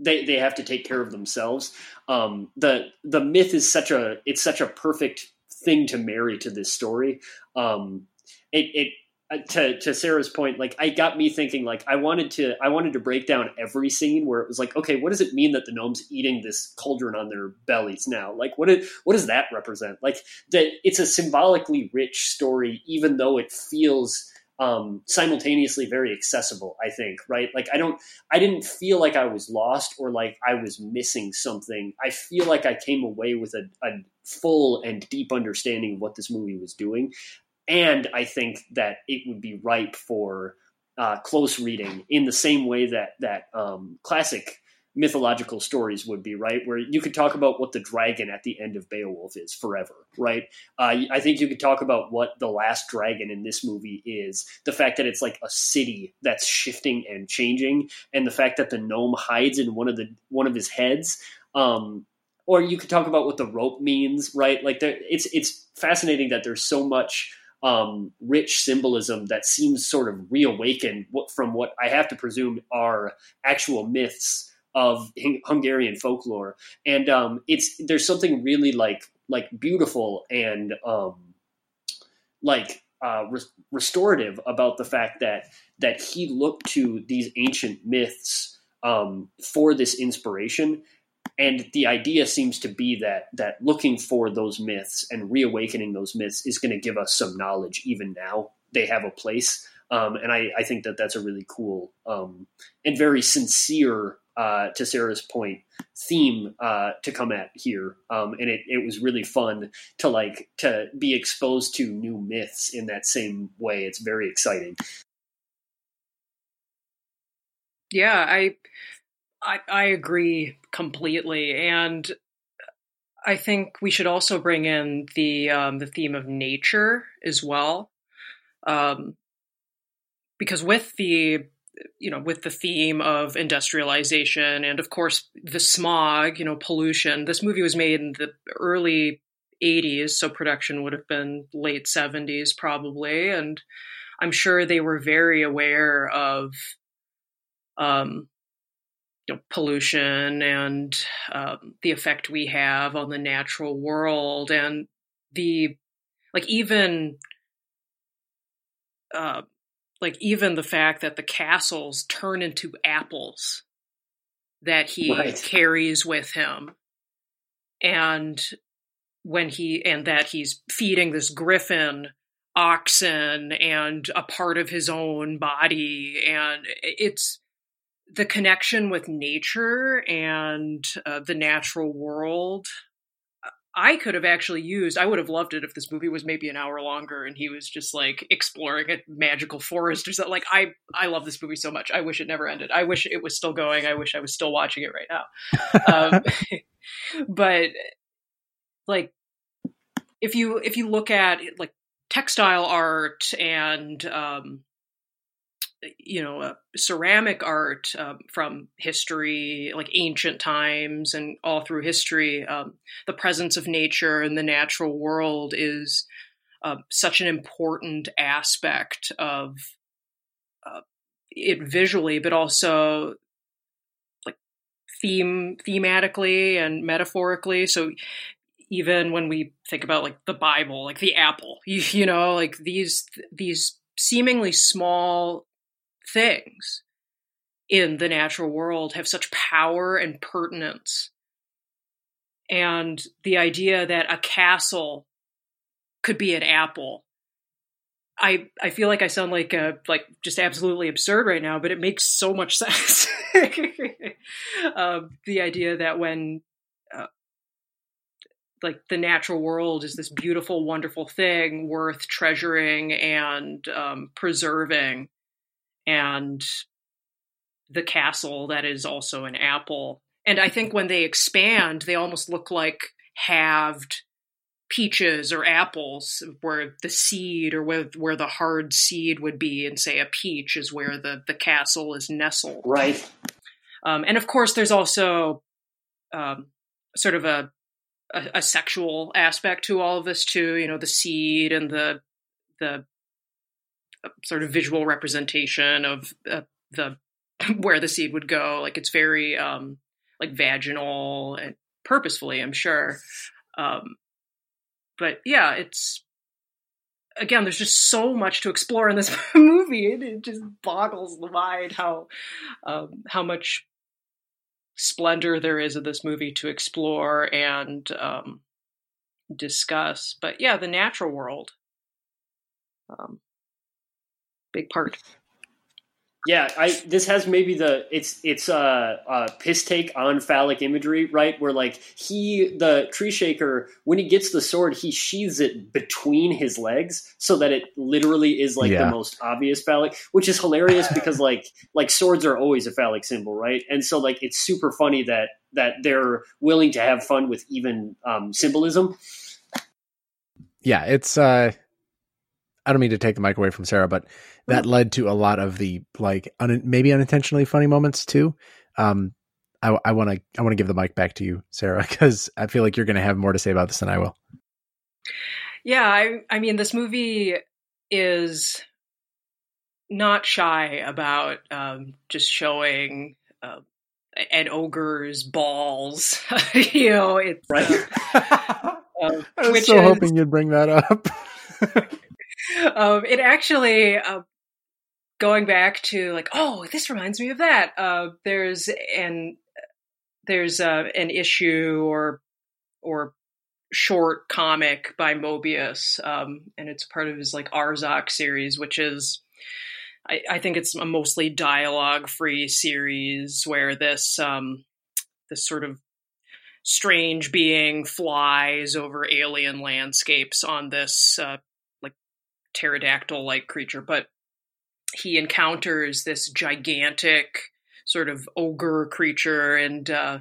they they have to take care of themselves. Um, the the myth is such a it's such a perfect thing to marry to this story. Um, it it uh, to to Sarah's point, like I got me thinking, like I wanted to I wanted to break down every scene where it was like, okay, what does it mean that the gnomes eating this cauldron on their bellies now? Like, what did, what does that represent? Like that it's a symbolically rich story, even though it feels um, simultaneously very accessible. I think, right? Like I don't, I didn't feel like I was lost or like I was missing something. I feel like I came away with a, a full and deep understanding of what this movie was doing, and I think that it would be ripe for uh, close reading in the same way that that um, classic mythological stories would be, right? Where you could talk about what the dragon at the end of Beowulf is forever, right? Uh, I think you could talk about what the last dragon in this movie is. The fact that it's like a city that's shifting and changing, and the fact that the gnome hides in one of the one of his heads. Um, or you could talk about what the rope means, right? Like there, it's it's fascinating that there's so much um, rich symbolism that seems sort of reawakened from what I have to presume are actual myths of Hungarian folklore, and um, it's there's something really like like beautiful and um, like uh, re- restorative about the fact that that he looked to these ancient myths um, for this inspiration. And the idea seems to be that that looking for those myths and reawakening those myths is going to give us some knowledge even now. They have a place, um, and I, I, think that that's a really cool um, and very sincere uh, to Sarah's point, theme uh, to come at here, um, and it, it was really fun to like to be exposed to new myths in that same way. It's very exciting. Yeah, I I, I agree completely, and I think we should also bring in the um, the theme of nature as well, um, because with the you know, with the theme of industrialization and, of course, the smog, you know, pollution. This movie was made in the early 80s, so production would have been late 70s probably. And I'm sure they were very aware of, um, you know, pollution and um, the effect we have on the natural world and the, like, even. Uh, like even the fact that the castles turn into apples that he right. carries with him and when he and that he's feeding this griffin oxen and a part of his own body and it's the connection with nature and uh, the natural world I could have actually used. I would have loved it if this movie was maybe an hour longer and he was just like exploring a magical forest or something. Like I, I love this movie so much. I wish it never ended. I wish it was still going. I wish I was still watching it right now. um, but like, if you if you look at like textile art and um, you know, uh, ceramic art um, from history, like ancient times and all through history, um, the presence of nature and the natural world is uh, such an important aspect of uh, it visually, but also like theme thematically and metaphorically. So even when we think about like the Bible, like the apple, you, you know, like these these seemingly small things in the natural world have such power and pertinence. And the idea that a castle could be an apple. I, I feel like I sound like a, like just absolutely absurd right now, but it makes so much sense. um, the idea that when uh, like the natural world is this beautiful, wonderful thing worth treasuring and um, preserving, and the castle that is also an apple. And I think when they expand, they almost look like halved peaches or apples, where the seed or where, where the hard seed would be, and say a peach is where the, the castle is nestled. Right. Um, and of course, there's also um, sort of a, a, a sexual aspect to all of this too. You know, the seed and the the sort of visual representation of uh, the where the seed would go. Like it's very um, like vaginal and purposefully, I'm sure. Um, but yeah, it's again, there's just so much to explore in this movie. It, it just boggles the mind how um, how much splendor there is in this movie to explore and um, discuss. But yeah, the natural world, um, big part. Yeah, I this has maybe the it's it's a, a piss take on phallic imagery, right? Where like he the tree shaker when he gets the sword, he sheathes it between his legs so that it literally is like yeah. the most obvious phallic, which is hilarious because like like swords are always a phallic symbol, right? And so like it's super funny that that they're willing to have fun with even um, symbolism. Yeah, it's uh I don't mean to take the mic away from Sarah, but that led to a lot of the like un- maybe unintentionally funny moments too. Um, I want to I want to give the mic back to you, Sarah, because I feel like you're going to have more to say about this than I will. Yeah, I I mean this movie is not shy about um, just showing uh, an ogre's balls. you know, it's right. Uh, uh, I was so hoping you'd bring that up. Um, it actually uh, going back to like, oh, this reminds me of that. Uh, there's an there's uh, an issue or or short comic by Moebius, um, and it's part of his like Arzak series, which is I, I think it's a mostly dialogue free series where this um, this sort of strange being flies over alien landscapes on this uh, pterodactyl like creature, but he encounters this gigantic sort of ogre creature, and uh,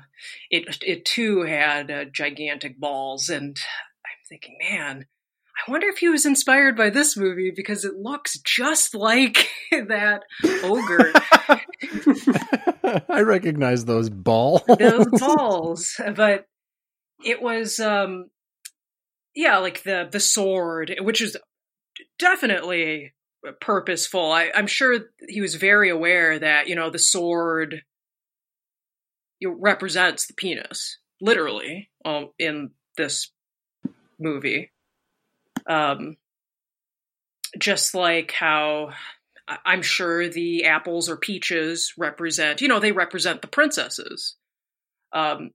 it it too had uh, gigantic balls. And I'm thinking, man, I wonder if he was inspired by this movie because it looks just like that ogre. I recognize those balls. those balls, but it was, um, yeah, like the the sword, which is definitely purposeful. I, am sure he was very aware that you know the sword represents the penis, literally, um, in this movie. Um, just like how I'm sure the apples or peaches represent, you know, they represent the princesses. Um,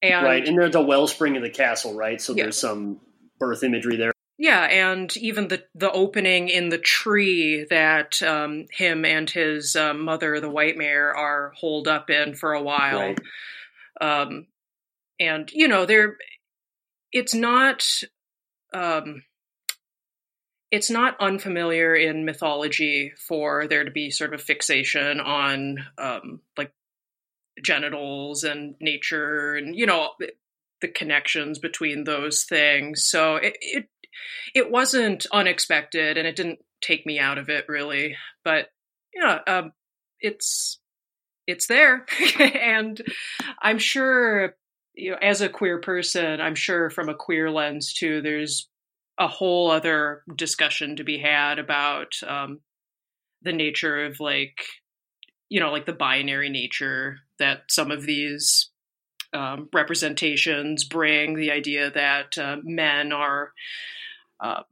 and, right, and they're the wellspring of the castle, right? So yeah. there's some birth imagery there. Yeah, and even the the opening in the tree that um, him and his uh, mother, the white mare, are holed up in for a while. Right. Um, and you know, there, it's not. Um, it's not unfamiliar in mythology for there to be sort of a fixation on um, like genitals and nature and you know the connections between those things so it, it it wasn't unexpected and it didn't take me out of it really. But yeah, um, it's it's there, and I'm sure you know as a queer person, I'm sure from a queer lens too. There's a whole other discussion to be had about um, the nature of like you know like the binary nature that some of these um, representations bring the idea that uh, men are uh,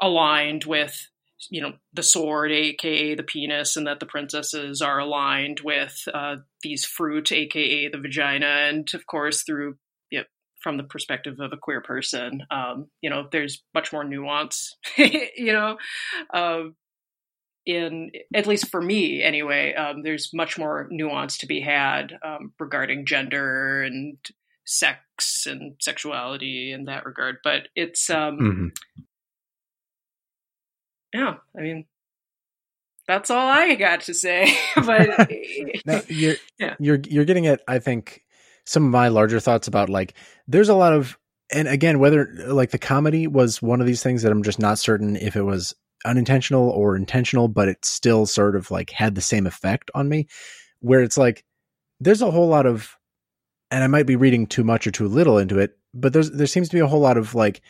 aligned with you know the sword aka the penis and that the princesses are aligned with uh, these fruit aka the vagina. And of course through you know, from the perspective of a queer person um, you know there's much more nuance you know uh, in at least for me anyway um, there's much more nuance to be had um, regarding gender and sex and sexuality in that regard but it's um mm-hmm yeah, I mean, that's all I got to say. but you're yeah. you're you're getting at I think some of my larger thoughts about like there's a lot of and again whether like the comedy was one of these things that I'm just not certain if it was unintentional or intentional, but it still sort of like had the same effect on me. Where it's like there's a whole lot of and I might be reading too much or too little into it, but there's there seems to be a whole lot of like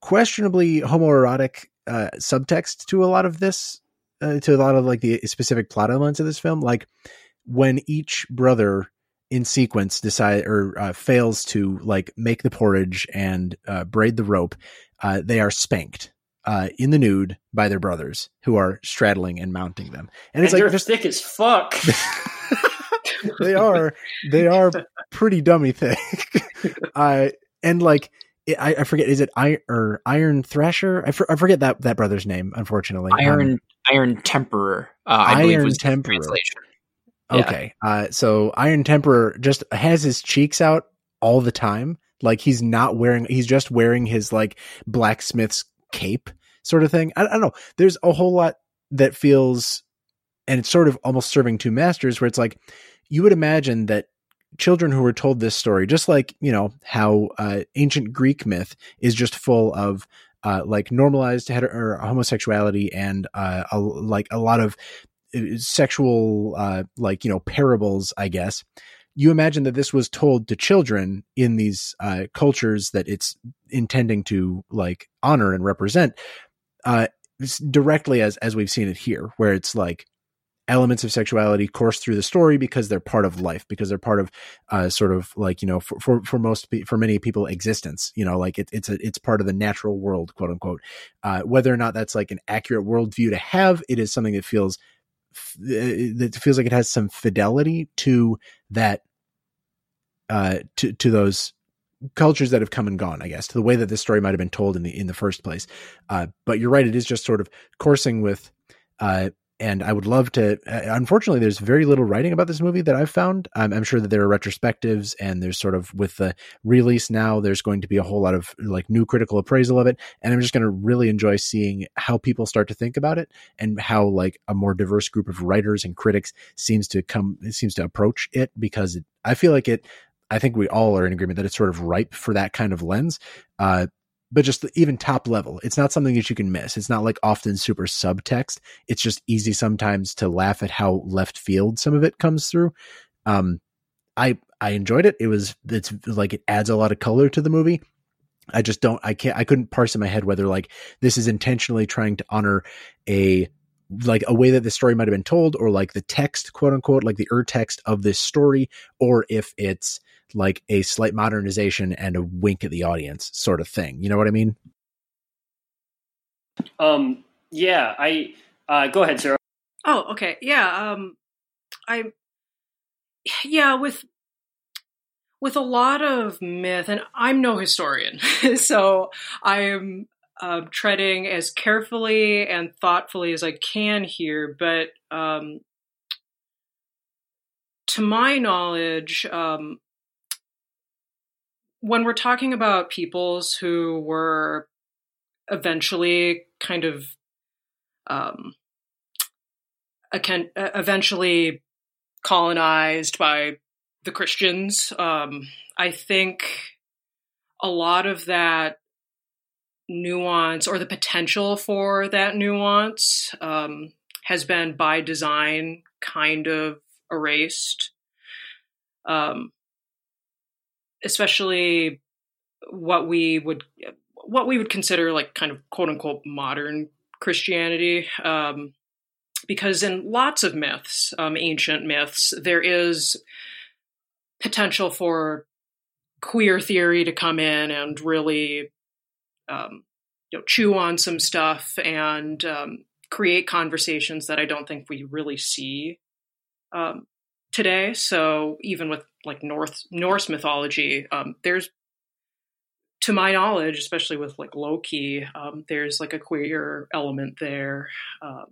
questionably homoerotic uh, subtext to a lot of this, uh, to a lot of like the specific plot elements of this film. Like when each brother in sequence decide or uh, fails to like make the porridge and uh, braid the rope, uh, they are spanked uh, in the nude by their brothers who are straddling and mounting them. And it's and like they're thick as fuck. they are they are pretty dummy thick. uh, and like I, I, forget is it iron or Iron Thrasher? I, for, I forget that that brother's name. Unfortunately, Iron um, Iron Temperer. Uh, I Iron believe was Temperer. Translation. Okay, yeah. uh, so Iron Temperer just has his cheeks out all the time. Like he's not wearing, he's just wearing his like blacksmith's cape sort of thing. I, I don't know. There's a whole lot that feels, and it's sort of almost serving two masters, where it's like you would imagine that children who were told this story, just like you know how uh, ancient Greek myth is just full of uh, like normalized hetero- homosexuality and uh, a, like a lot of uh, sexual uh, like you know parables, I guess. You imagine that this was told to children in these uh, cultures that it's intending to like honor and represent uh, directly as as we've seen it here, where it's like elements of sexuality course through the story because they're part of life because they're part of uh, sort of like you know for, for, for most for many people existence you know like it, it's a it's part of the natural world quote unquote. Uh, whether or not that's like an accurate worldview to have it is something that feels that feels like it has some fidelity to that uh to to those cultures that have come and gone, I guess, to the way that this story might have been told in the in the first place. Uh, but you're right; it is just sort of coursing with uh, and I would love to. Uh, unfortunately, there's very little writing about this movie that I've found. I'm, I'm, sure that there are retrospectives, and there's sort of with the release now, there's going to be a whole lot of like new critical appraisal of it, and I'm just going to really enjoy seeing how people start to think about it and how like a more diverse group of writers and critics seems to come it seems to approach it because it, I feel like it. I think we all are in agreement that it's sort of ripe for that kind of lens. Uh, but just even top level. It's not something that you can miss. It's not like often super subtext. It's just easy sometimes to laugh at how left field some of it comes through. Um, I I enjoyed it. It was it's like it adds a lot of color to the movie. I just don't I can't I couldn't parse in my head whether like this is intentionally trying to honor a like a way that the story might have been told or like the text quote unquote like the ur text of this story or if it's like a slight modernization and a wink at the audience sort of thing. You know what I mean? Um, yeah, I, uh, go ahead, Sarah. Oh, okay. Yeah. Um, I, yeah, with, with a lot of myth, and I'm no historian, so I am uh, treading as carefully and thoughtfully as I can here. But um, to my knowledge, um, when we're talking about peoples who were eventually kind of um, eventually colonized by the Christians, um, I think a lot of that nuance or the potential for that nuance um, has been by design kind of erased. Um, especially what we would what we would consider like kind of quote unquote modern Christianity. Um, because in lots of myths, um, ancient myths, there is potential for queer theory to come in and really um, you know, chew on some stuff and um, create conversations that I don't think we really see um, today. So even with like North Norse mythology, um, there's, to my knowledge, especially with like Loki, um, there's like a queer element there, um,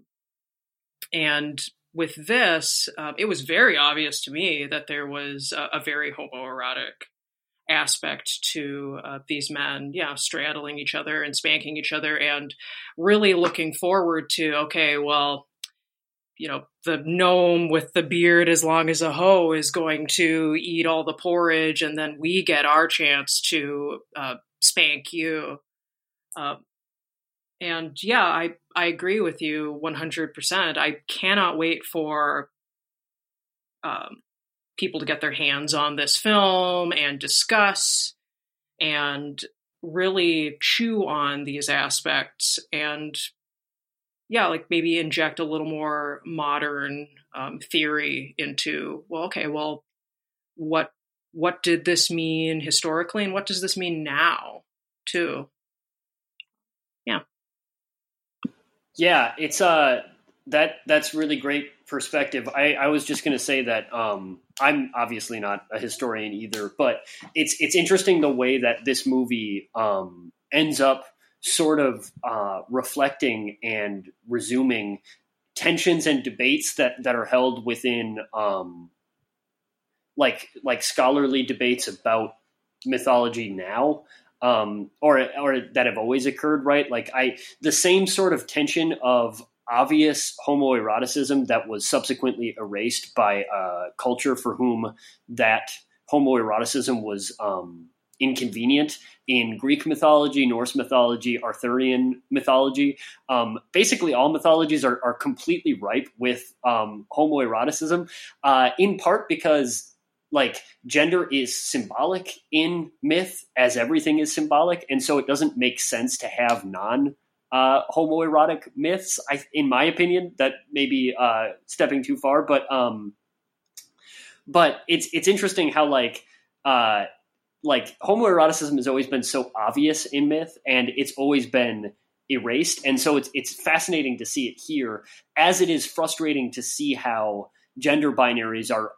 and with this, uh, it was very obvious to me that there was a, a very homoerotic aspect to uh, these men, yeah, straddling each other and spanking each other, and really looking forward to, okay, well, you know, the gnome with the beard as long as a hoe is going to eat all the porridge, and then we get our chance to uh, spank you. Um, and yeah, I I agree with you one hundred percent. I cannot wait for um, people to get their hands on this film and discuss and really chew on these aspects and yeah, like maybe inject a little more modern um, theory into, well, okay, well, what what did this mean historically and what does this mean now too? Yeah. Yeah it's uh that that's really great perspective. I i was just going to say that um i'm obviously not a historian either but it's it's interesting the way that this movie um ends up sort of uh, reflecting and resuming tensions and debates that that are held within um, like like scholarly debates about mythology now um, or or that have always occurred right? Like i the same sort of tension of obvious homoeroticism that was subsequently erased by a culture for whom that homoeroticism was um, inconvenient in Greek mythology, Norse mythology, Arthurian mythology. Um, basically, all mythologies are, are completely ripe with um, homoeroticism, uh, in part because like gender is symbolic in myth as everything is symbolic and so it doesn't make sense to have non uh, homoerotic myths I, in my opinion that may be uh, stepping too far but um but it's it's interesting how like uh like homoeroticism has always been so obvious in myth and it's always been erased. And so it's it's fascinating to see it here as it is frustrating to see how gender binaries are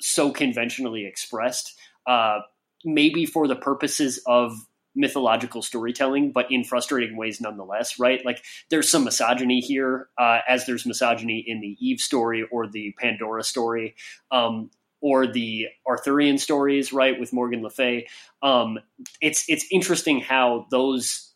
so conventionally expressed uh, maybe for the purposes of mythological storytelling but in frustrating ways nonetheless right? Like there's some misogyny here uh, as there's misogyny in the eve story or the pandora story. Um, or the Arthurian stories, right, with Morgan Le Fay. Um, it's it's interesting how those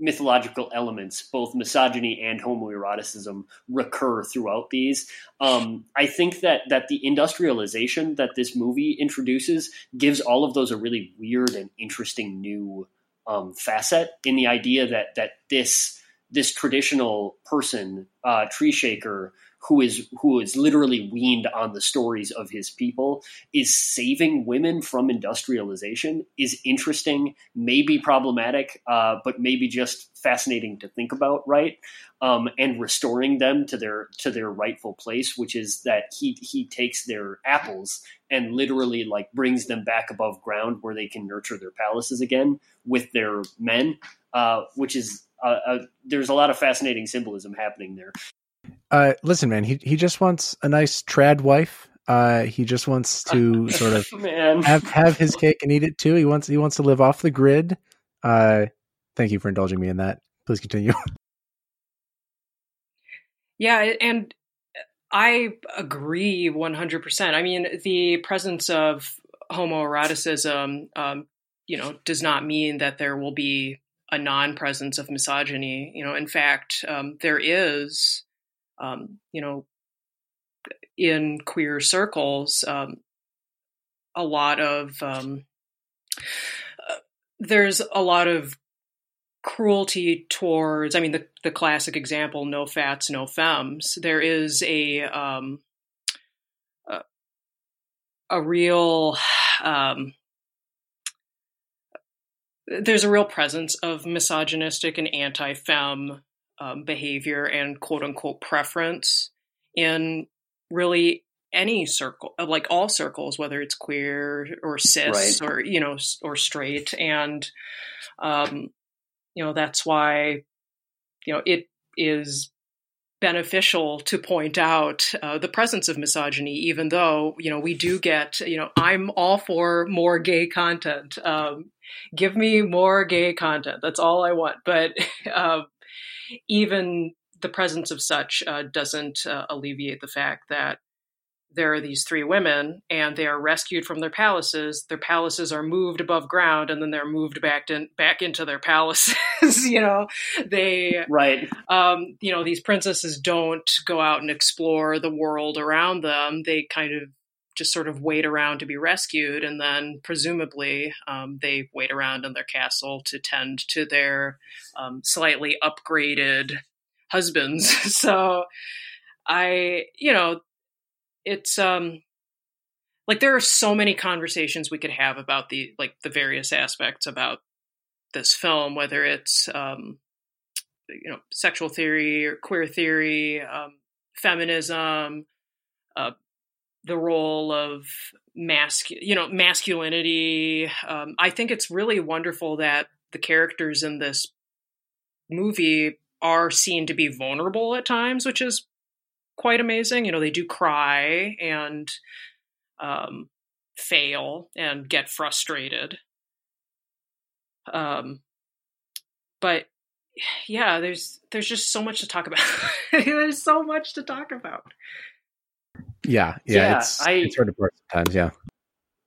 mythological elements, both misogyny and homoeroticism, recur throughout these. Um, I think that that the industrialization that this movie introduces gives all of those a really weird and interesting new um, facet in the idea that that this this traditional person, uh, tree shaker, who is who is literally weaned on the stories of his people is saving women from industrialization is interesting maybe problematic uh, but maybe just fascinating to think about right? Um, and restoring them to their to their rightful place which is that he he takes their apples and literally like brings them back above ground where they can nurture their palaces again with their men uh, which is uh, uh, there's a lot of fascinating symbolism happening there uh, listen, man, he he just wants a nice trad wife. Uh, he just wants to sort of have have his cake and eat it too. He wants he wants to live off the grid. Uh, thank you for indulging me in that. Please continue. Yeah, and I agree 100%. I mean, the presence of homoeroticism, um, you know, does not mean that there will be a non-presence of misogyny. You know, in fact, um, there is um, you know, in queer circles, um, a lot of um, uh, there's a lot of cruelty towards. I mean, the the classic example: no fats, no femmes. There is a um, a, a real um, there's a real presence of misogynistic and anti-femme um, behavior and quote unquote preference in really any circle, uh, like all circles, whether it's queer or cis right. or you know or straight, and um, you know that's why you know it is beneficial to point out uh, the presence of misogyny, even though you know we do get you know I'm all for more gay content. Um, give me more gay content. That's all I want. But uh, even the presence of such uh, doesn't uh, alleviate the fact that there are these three women and they are rescued from their palaces. Their palaces are moved above ground and then they're moved back in back into their palaces you know? They right. um you know these princesses don't go out and explore the world around them. They kind of just sort of wait around to be rescued, and then presumably um, they wait around in their castle to tend to their um, slightly upgraded husbands. so I, you know, it's um like there are so many conversations we could have about the like the various aspects about this film, whether it's um, you know sexual theory or queer theory, um, feminism, uh, the role of mascu- you know masculinity. Um, I think it's really wonderful that the characters in this movie are seen to be vulnerable at times, which is quite amazing. You know, they do cry and um, fail and get frustrated. Um, but yeah, there's there's just so much to talk about. there's so much to talk about. Yeah, yeah, yeah it's, I, it's hard to put sometimes. Yeah,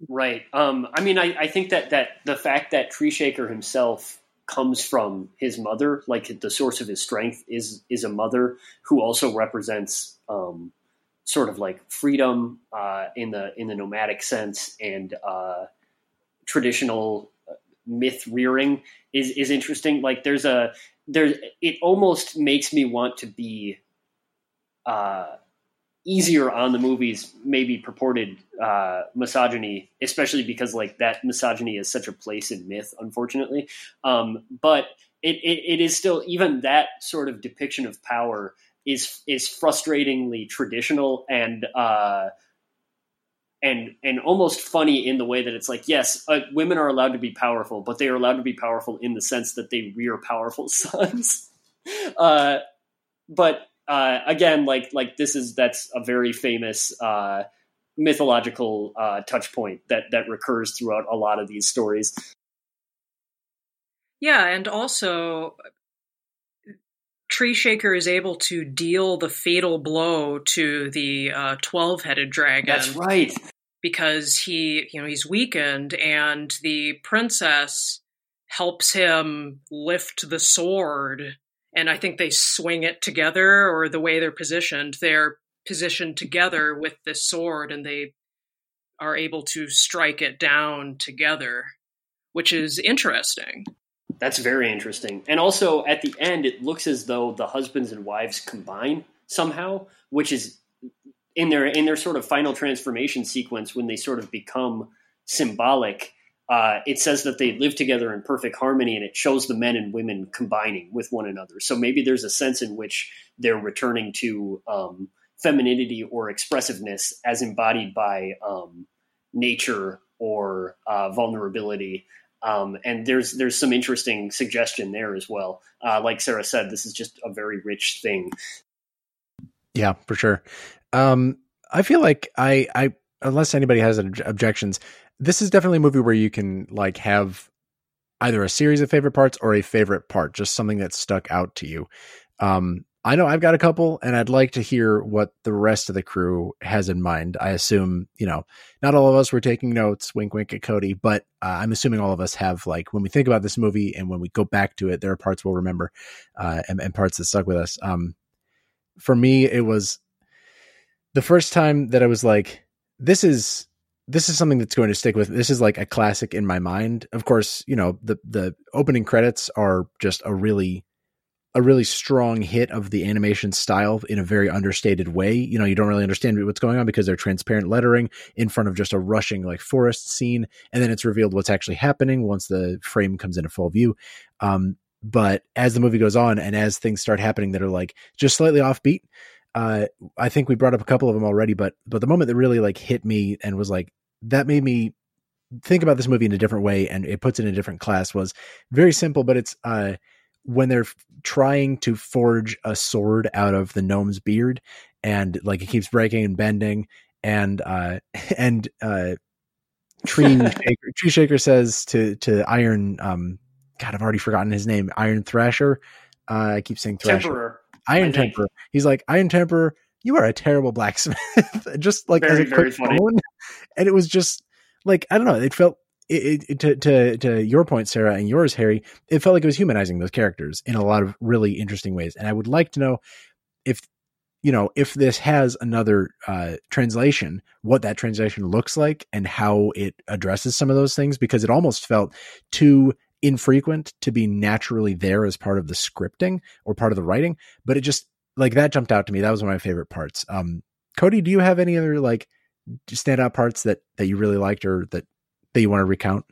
right. Um, I mean, I, I think that that the fact that Tree Shaker himself comes from his mother, like the source of his strength is is a mother who also represents um, sort of like freedom uh, in the in the nomadic sense and uh, traditional uh, myth rearing is is interesting. Like there's a there's it almost makes me want to be uh, easier on the movies maybe purported uh, misogyny, especially because like that misogyny is such a place in myth, unfortunately. Um, but it, it, it is still even that sort of depiction of power is is frustratingly traditional and uh, and and almost funny in the way that it's like yes, uh, women are allowed to be powerful, but they are allowed to be powerful in the sense that they rear powerful sons. uh, but uh, again, like like this is that's a very famous uh, mythological uh, touch point that that recurs throughout a lot of these stories. Yeah, and also Tree Shaker is able to deal the fatal blow to the uh, twelve-headed dragon. That's right. Because he, you know, he's weakened, and the princess helps him lift the sword. And I think they swing it together, or the way they're positioned, they're positioned together with this sword, and they are able to strike it down together, which is interesting. That's very interesting. And also at the end, it looks as though the husbands and wives combine somehow, which is in their in their sort of final transformation sequence when they sort of become symbolic. Uh, it says that they live together in perfect harmony, and it shows the men and women combining with one another. So maybe there's a sense in which they're returning to um, femininity or expressiveness as embodied by um, nature or uh, vulnerability um, and there's there's some interesting suggestion there as well. Uh, like Sarah said, this is just a very rich thing. Yeah, for sure. Um, I feel like I, I unless anybody has objections, this is definitely a movie where you can like have either a series of favorite parts or a favorite part, just something that stuck out to you. Um, I know I've got a couple, and I'd like to hear what the rest of the crew has in mind. I assume, you know, not all of us were taking notes, wink, wink at Cody, but uh, I'm assuming all of us have, like, when we think about this movie and when we go back to it, there are parts we'll remember uh, and, and, parts that stuck with us. Um, for me, it was the first time that I was like, this is. This is something that's going to stick with. This is like a classic in my mind. Of course, you know the the opening credits are just a really a really strong hit of the animation style in a very understated way. You know, you don't really understand what's going on because they're transparent lettering in front of just a rushing like forest scene, and then it's revealed what's actually happening once the frame comes into full view. Um, but as the movie goes on and as things start happening that are like just slightly offbeat, uh, I think we brought up a couple of them already, but but the moment that really like hit me and was like that made me think about this movie in a different way and it puts it in a different class was very simple, but it's uh when they're trying to forge a sword out of the gnome's beard and like it keeps breaking and bending and uh and uh tree shaker, tree shaker says to to iron um god i've already forgotten his name iron thrasher uh i keep saying thrasher. Temperer, iron temper he's like iron temper you are a terrible blacksmith. Just like very, as a quick phone and it was just like i don't know it felt it, it, to to to your point, Sarah, and yours, Harry, it felt like it was humanizing those characters in a lot of really interesting ways. And I would like to know if you know if this has another uh, translation, what that translation looks like, and how it addresses some of those things, because it almost felt too infrequent to be naturally there as part of the scripting or part of the writing. But it just like that jumped out to me. That was one of my favorite parts. Um, Cody, do you have any other like standout parts that that you really liked or that that you want to recount?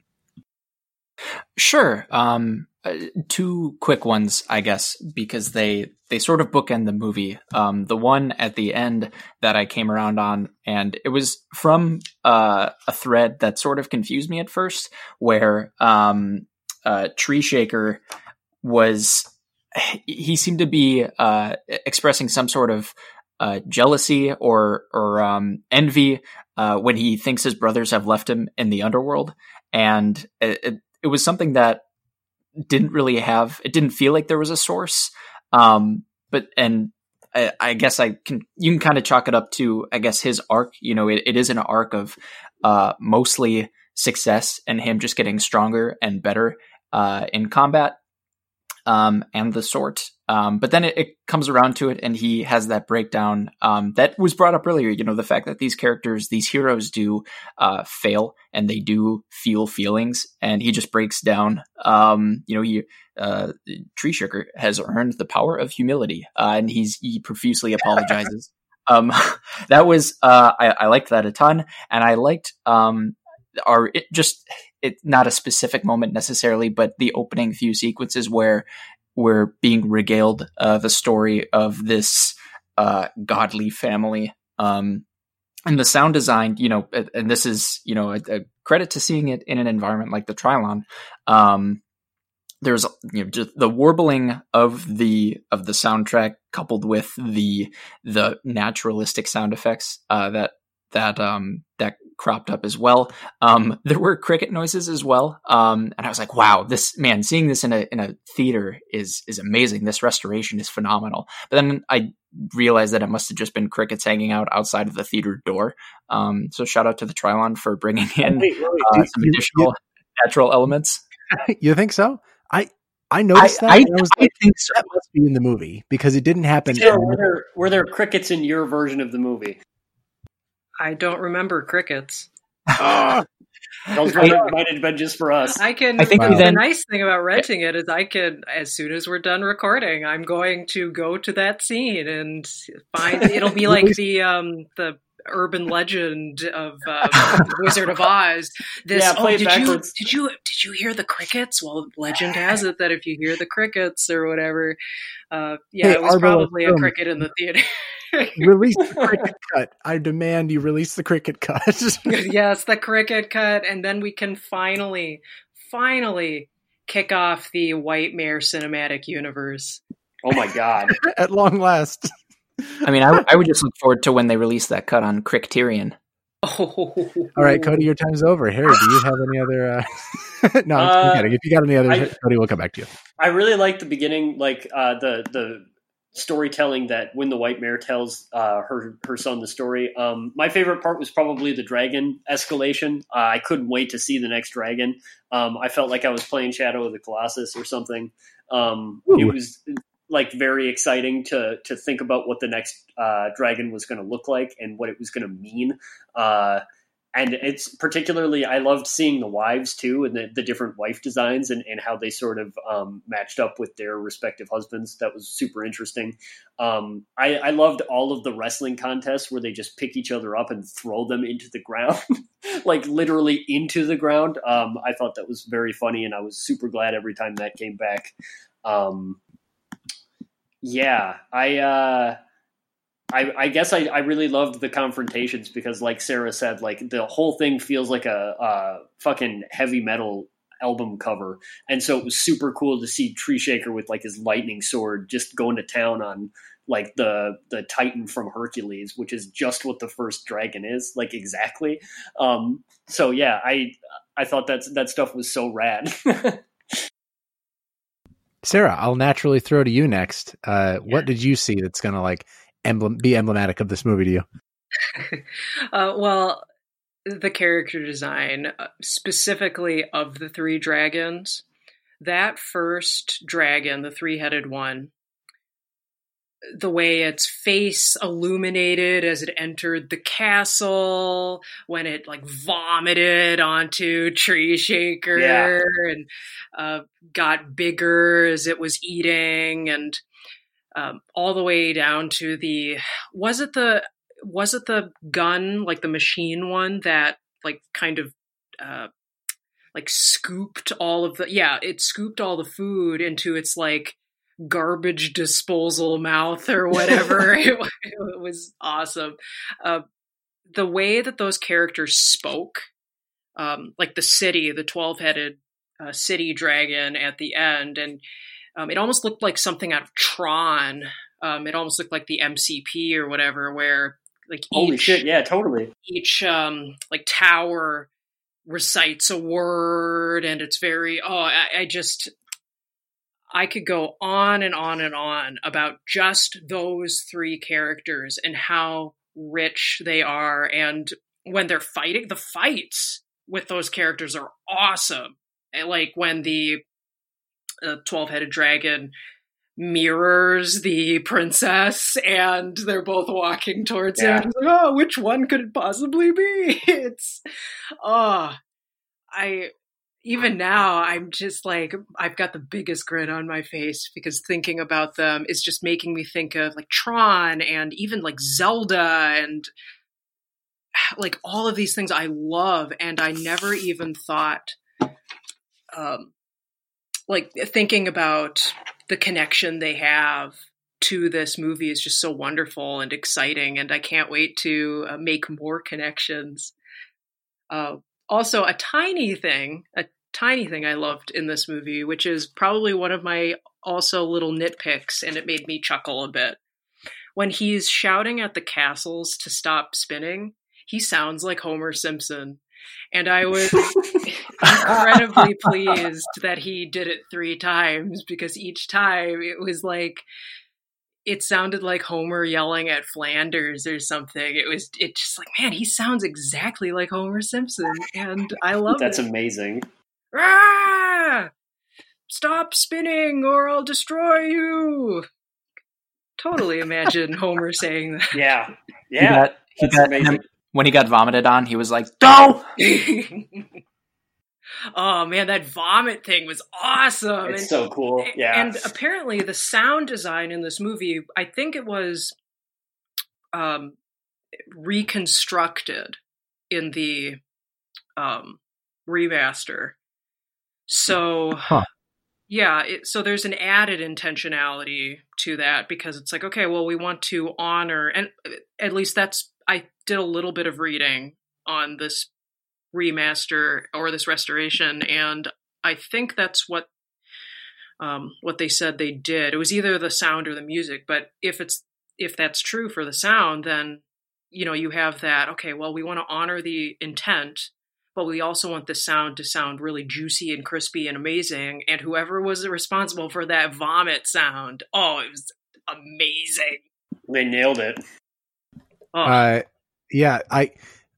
Sure. Um, uh, two quick ones, I guess, because they they sort of bookend the movie. Um, the one at the end that I came around on, and it was from uh, a thread that sort of confused me at first, where um, uh, Tree Shaker was he seemed to be uh, expressing some sort of uh, jealousy or or um, envy uh, when he thinks his brothers have left him in the underworld, and it, it, was something that didn't really have it didn't feel like there was a source. Um but and I, I guess I can you can kind of chalk it up to I guess his arc. You know it, it is an arc of uh mostly success and him just getting stronger and better uh in combat um, and the sort. Um, but then it, it, comes around to it, and he has that breakdown um, that was brought up earlier. You know, the fact that these characters, these heroes, do uh, fail and they do feel feelings, and he just breaks down. Um, you know, he uh, Tree Shaker has earned the power of humility, uh, and he's he profusely apologizes. um, that was uh, I, I liked that a ton, and I liked um, our it just it's not a specific moment necessarily, but the opening few sequences where we're being regaled uh, the story of this uh, godly family. Um, and the sound design, you know, and this is, you know, a, a credit to seeing it in an environment like the Trylon. Um, there's you know the warbling of the of the soundtrack coupled with the the naturalistic sound effects uh, that that um that cropped up as well. Um, there were cricket noises as well, um, and I was like, "Wow, this man! Seeing this in a in a theater is is amazing. This restoration is phenomenal." But then I realized that it must have just been crickets hanging out outside of the theater door. Um, so shout out to the Trylon for bringing in wait, wait, uh, some additional natural elements. You think so? I I noticed I, that. I, I, was like, I think so. that must be in the movie because it didn't happen. were, there, were there crickets in your version of the movie? I don't remember crickets. Those might have been just for us. I can. I think the then, nice thing about renting it is I can, as soon as we're done recording, I'm going to go to that scene and find. It'll be like the um the urban legend of uh, Wizard of Oz. This yeah, oh, did you did you did you hear the crickets? Well, legend has it that if you hear the crickets or whatever, uh, yeah, hey, it was probably a cricket in the theater. release the cricket cut. I demand you release the cricket cut. yes, the cricket cut, and then we can finally, finally kick off the White Mare cinematic universe. Oh my god! At long last. I mean, I, I would just look forward to when they release that cut on Criterion. Oh. All right, Cody, your time's over. Harry, do you have any other? Uh... no, I'm uh, kidding. If you got any other, I, Cody, we'll come back to you. I really like the beginning, like uh, the the storytelling that when the white mare tells uh, her her son the story. Um, my favorite part was probably the dragon escalation. Uh, I couldn't wait to see the next dragon. Um, I felt like I was playing Shadow of the Colossus or something. Um, it was like very exciting to to think about what the next uh, dragon was going to look like and what it was going to mean. And it's particularly I loved seeing the wives too and the, the different wife designs and, and how they sort of um, matched up with their respective husbands. That was super interesting. Um, I, I, loved all of the wrestling contests where they just pick each other up and throw them into the ground, like literally into the ground. Um, I thought that was very funny, and I was super glad every time that came back. Um, yeah, I. Uh, I, I guess I, I really loved the confrontations because, like Sarah said, like the whole thing feels like a, a fucking heavy metal album cover, and so it was super cool to see Tree Shaker with like his lightning sword just going to town on like the the Titan from Hercules, which is just what the first dragon is, like exactly. Um, so yeah, I I thought that that stuff was so rad. Sarah, I'll naturally throw to you next. Uh, yeah. What did you see that's going to like emblem be emblematic of this movie to you? uh, well, the character design, uh, specifically of the three dragons. That first dragon, the three headed one, the way its face illuminated as it entered the castle, when it like vomited onto Tree Shaker yeah. and uh, got bigger as it was eating, and um, all the way down to the was it the was it the gun like the machine one that like kind of uh, like scooped all of the yeah, it scooped all the food into its like garbage disposal mouth or whatever. it, it, was awesome. Uh, the way that those characters spoke, um, like the city, the 12 headed uh, city dragon at the end, and um, it almost looked like something out of Tron. Um, it almost looked like the MCP or whatever, where like holy shit, yeah, totally. Each um, like tower recites a word, and it's very oh, I, I just I could go on and on and on about just those three characters and how rich they are. And when they're fighting, the fights with those characters are awesome. Like when the 12 uh, headed dragon mirrors the princess and they're both walking towards yeah. him. Like, oh, which one could it possibly be? It's, oh, I, even now i'm just like i've got the biggest grin on my face because thinking about them is just making me think of like tron and even like zelda and like all of these things i love and i never even thought um like thinking about the connection they have to this movie is just so wonderful and exciting and i can't wait to uh, make more connections uh, also a tiny thing, a tiny thing I loved in this movie, which is probably one of my also little nitpicks, and it made me chuckle a bit. When he's shouting at the castles to stop spinning, he sounds like Homer Simpson. And I was incredibly pleased that he did it three times because each time it was like it sounded like Homer yelling at Flanders or something. It was it just like, man, he sounds exactly like Homer Simpson. And I love That's it. amazing. Ah! Stop spinning or I'll destroy you. Totally imagine Homer saying that. Yeah. Yeah. He got, he got him, when he got vomited on, he was like, Go! oh man, that vomit thing was awesome. It's and, so cool. Yeah. And apparently the sound design in this movie, I think it was um, reconstructed in the um, remaster so, huh. yeah, it, so there's an added intentionality to that because it's like, okay, well, we want to honor, and uh, at least that's, I did a little bit of reading on this remaster or this restoration, and I think that's what um, what they said they did. It was either the sound or the music, but if it's if that's true for the sound, then you know you have that. Okay, well, we want to honor the intent, but we also want the sound to sound really juicy and crispy and amazing. And whoever was responsible for that vomit sound, oh, it was amazing. They nailed it. Oh. Uh, yeah, I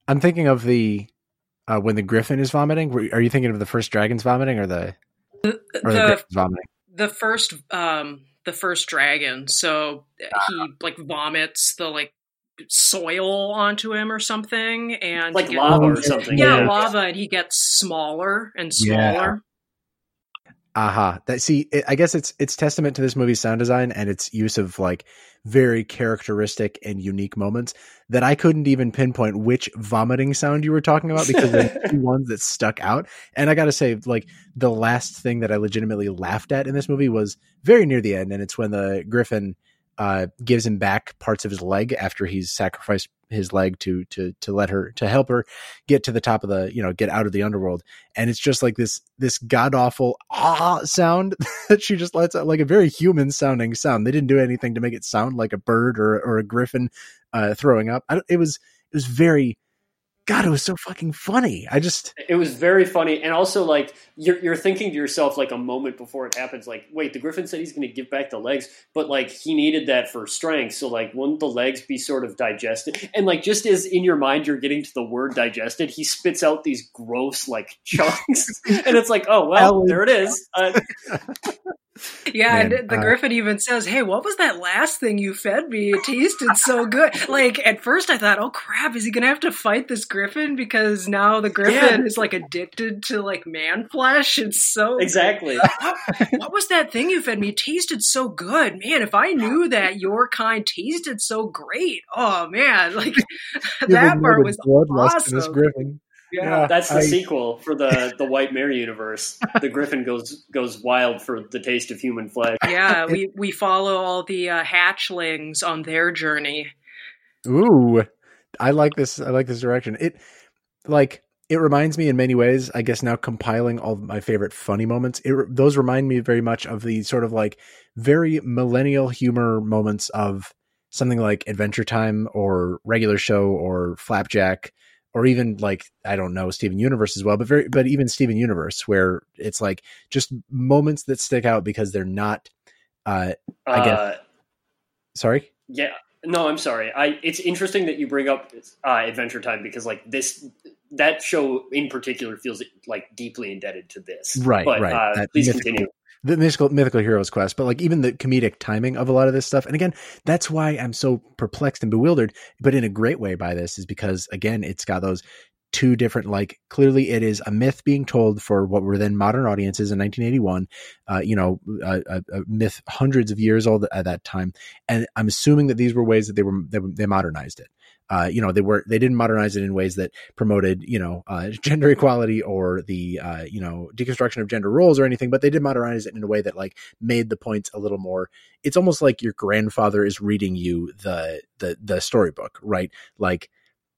I'm thinking of the uh, when the griffin is vomiting. Are you thinking of the first dragon's vomiting or the the, or the, the vomiting? The first um the first dragon. So he like vomits the like soil onto him or something, and like gets, lava or something. Yeah, yeah, lava, and he gets smaller and smaller. Aha! Uh-huh. That see, it, I guess it's it's testament to this movie's sound design and its use of like very characteristic and unique moments that I couldn't even pinpoint which vomiting sound you were talking about because the two ones that stuck out. And I got to say, like the last thing that I legitimately laughed at in this movie was very near the end, and it's when the Griffin uh, gives him back parts of his leg after he's sacrificed his leg to to to let her to help her get to the top of the you know get out of the underworld. And it's just like this this god awful ah sound that she just lets out like a very human sounding sound. They didn't do anything to make it sound like a bird or or a griffin uh throwing up. It was it was very God, it was so fucking funny. I just it was very funny, and also like you're you're thinking to yourself like a moment before it happens, like wait, the Griffin said he's going to give back the legs, but like he needed that for strength, so like wouldn't the legs be sort of digested? And like just as in your mind you're getting to the word digested, he spits out these gross like chunks, and it's like oh well, there it is. Uh, yeah, Man, and the uh, Griffin even says, "Hey, what was that last thing you fed me? It tasted so good." Like at first, I thought, "Oh crap, is he gonna have to fight this Griffin because now the Griffin yeah. is like addicted to like man flesh?" It's so exactly. What, what, was that thing you fed me? It tasted so good, man. If I knew that your kind tasted so great, oh man, like that part was awesome. Griffin. Yeah, that's the I, sequel for the the White Mare universe. The Griffin goes goes wild for the taste of human flesh. Yeah, we we follow all the uh, hatchlings on their journey. Ooh, I like this. I like this direction. It like it reminds me in many ways. I guess now compiling all my favorite funny moments. It those remind me very much of the sort of like very millennial humor moments of something like Adventure Time or Regular Show or Flapjack or even like I don't know Steven Universe as well, but very but even Steven Universe where it's like just moments that stick out because they're not. Uh, I guess. Uh, sorry. Yeah. No, I'm sorry. I it's interesting that you bring up uh, Adventure Time because like this that show in particular feels like deeply indebted to this. Right. But, right. Uh, please continue the mythical mythical heroes quest, but like even the comedic timing of a lot of this stuff. And again, that's why I'm so perplexed and bewildered, but in a great way by this is because again, it's got those two different like clearly it is a myth being told for what were then modern audiences in 1981 uh, you know a, a, myth hundreds of years old at that time and i'm assuming that these were ways that they were they, they modernized it uh, you know, they were they didn't modernize it in ways that promoted, you know, uh, gender equality or the uh, you know deconstruction of gender roles or anything, but they did modernize it in a way that like made the points a little more. It's almost like your grandfather is reading you the the the storybook, right? Like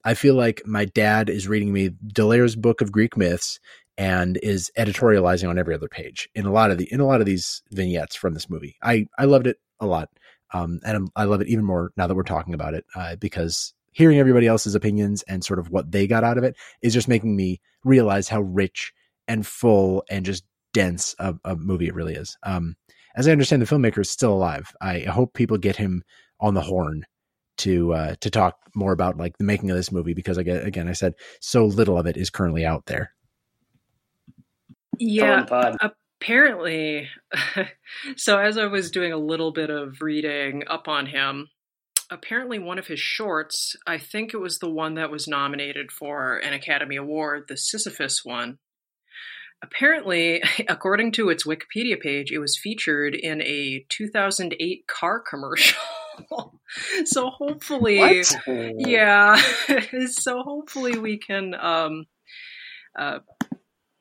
I feel like my dad is reading me D'Aulaire's book of Greek myths and is editorializing on every other page in a lot of the in a lot of these vignettes from this movie. I I loved it a lot. Um, and I'm, i love it even more now that we're talking about it uh, because hearing everybody else's opinions and sort of what they got out of it is just making me realize how rich and full and just dense a, a movie it really is. Um, as I understand, the filmmaker is still alive. I hope people get him on the horn to uh, to talk more about like the making of this movie because I get, again, I said so little of it is currently out there. Yeah, apparently. so as I was doing a little bit of reading up on him, apparently one of his shorts, I think it was the one that was nominated for an Academy Award, the Sisyphus one. Apparently, according to its Wikipedia page, it was featured in a 2008 car commercial. so hopefully, what? yeah. so hopefully we can, um, uh,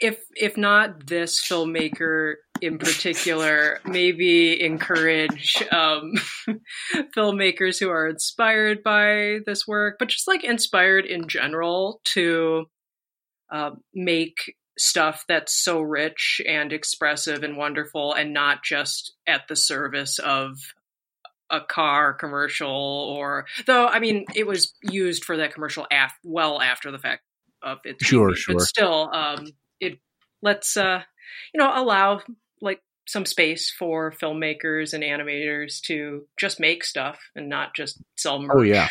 if if not this filmmaker in particular, maybe encourage um, filmmakers who are inspired by this work, but just like inspired in general to uh, make stuff that's so rich and expressive and wonderful and not just at the service of a car commercial or though i mean it was used for that commercial af- well after the fact of its sure sure but still um it let's uh you know allow like some space for filmmakers and animators to just make stuff and not just sell merch. Oh yeah,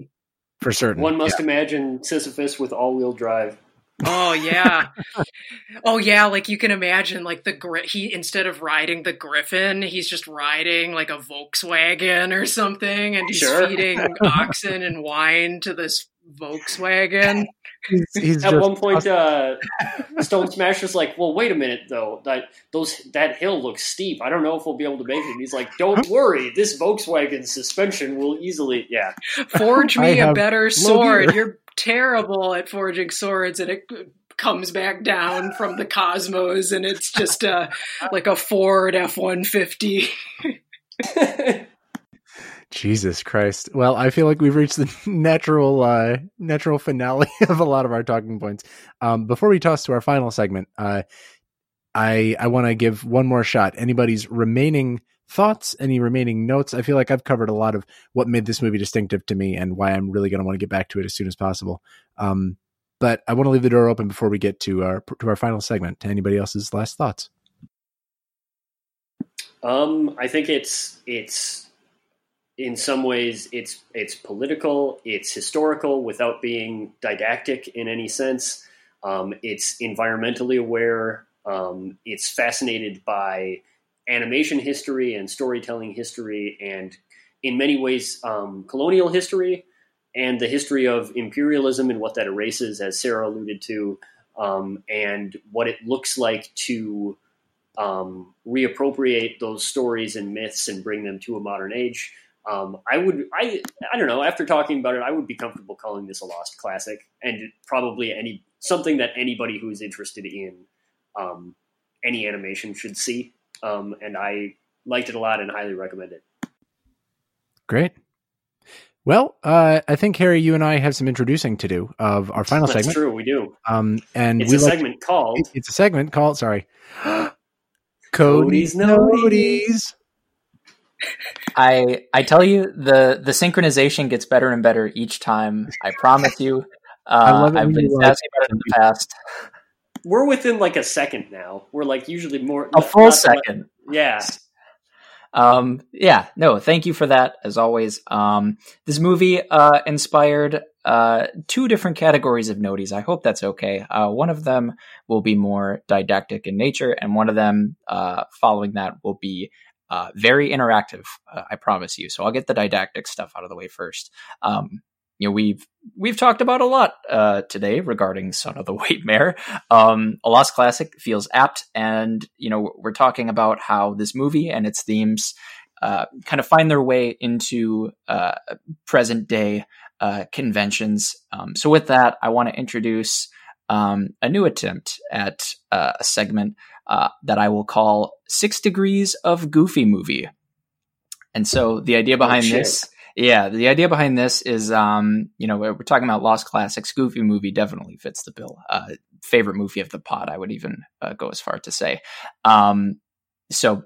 for certain. One must yeah. imagine Sisyphus with all-wheel drive. Oh yeah. oh yeah, like you can imagine like the gri- he instead of riding the griffin, he's just riding like a Volkswagen or something and he's sure. feeding oxen and wine to this Volkswagen. He's, he's At one point, uh, Stone Smasher's like, "Well, wait a minute, though. That those that hill looks steep. I don't know if we'll be able to make it." And he's like, "Don't worry. This Volkswagen suspension will easily, yeah, forge me a better sword. You're terrible at forging swords, and it comes back down from the cosmos, and it's just a like a Ford F one fifty." Jesus Christ. Well, I feel like we've reached the natural uh natural finale of a lot of our talking points. Um before we toss to our final segment, uh I I want to give one more shot. Anybody's remaining thoughts, any remaining notes? I feel like I've covered a lot of what made this movie distinctive to me and why I'm really going to want to get back to it as soon as possible. Um but I want to leave the door open before we get to our to our final segment. To anybody else's last thoughts? Um I think it's it's in some ways it's it's political, it's historical without being didactic in any sense. Um, it's environmentally aware. Um, it's fascinated by animation history and storytelling history, and in many ways, um, colonial history and the history of imperialism and what that erases, as Sarah alluded to, um, and what it looks like to um, reappropriate those stories and myths and bring them to a modern age. Um, I would, I, I don't know. After talking about it, I would be comfortable calling this a lost classic, and probably any something that anybody who's interested in um, any animation should see. Um, and I liked it a lot and highly recommend it. Great. Well, uh, I think Harry, you and I have some introducing to do of our final That's segment. true, we do. Um, and It's we a like- segment called It's a segment called. Sorry, Cody's Cody's Noties. Noties. I I tell you the the synchronization gets better and better each time. I promise you. Uh, love it I've been you, uh, sassy about it in the past. We're within like a second now. We're like usually more A full not the- second. yeah. Um, yeah, no, thank you for that as always. Um, this movie uh, inspired uh, two different categories of noties. I hope that's okay. Uh, one of them will be more didactic in nature, and one of them uh, following that will be uh, very interactive. Uh, I promise you. So I'll get the didactic stuff out of the way first. Um, you know, we've we've talked about a lot uh, today regarding Son of the White Mare. Um, a Lost Classic feels apt, and you know, we're talking about how this movie and its themes uh, kind of find their way into uh, present day uh, conventions. Um, so, with that, I want to introduce um, a new attempt at uh, a segment uh, that I will call Six Degrees of Goofy Movie. And so, the idea behind shit. this. Yeah, the idea behind this is, um, you know, we're we're talking about Lost Classics. Goofy movie definitely fits the bill. Uh, favorite movie of the pod, I would even uh, go as far to say. Um, so,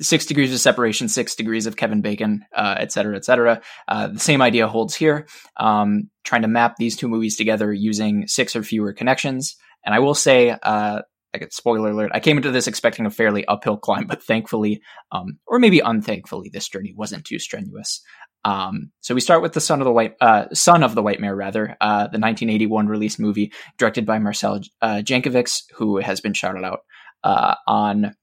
six degrees of separation, six degrees of Kevin Bacon, uh, et cetera, et cetera. Uh, the same idea holds here. Um, trying to map these two movies together using six or fewer connections. And I will say, uh, I get spoiler alert. I came into this expecting a fairly uphill climb, but thankfully, um, or maybe unthankfully, this journey wasn't too strenuous. Um, so we start with the son of the white, uh, son of the white mare, rather, uh, the 1981 release movie directed by Marcell uh, Jankovics, who has been shouted out uh, on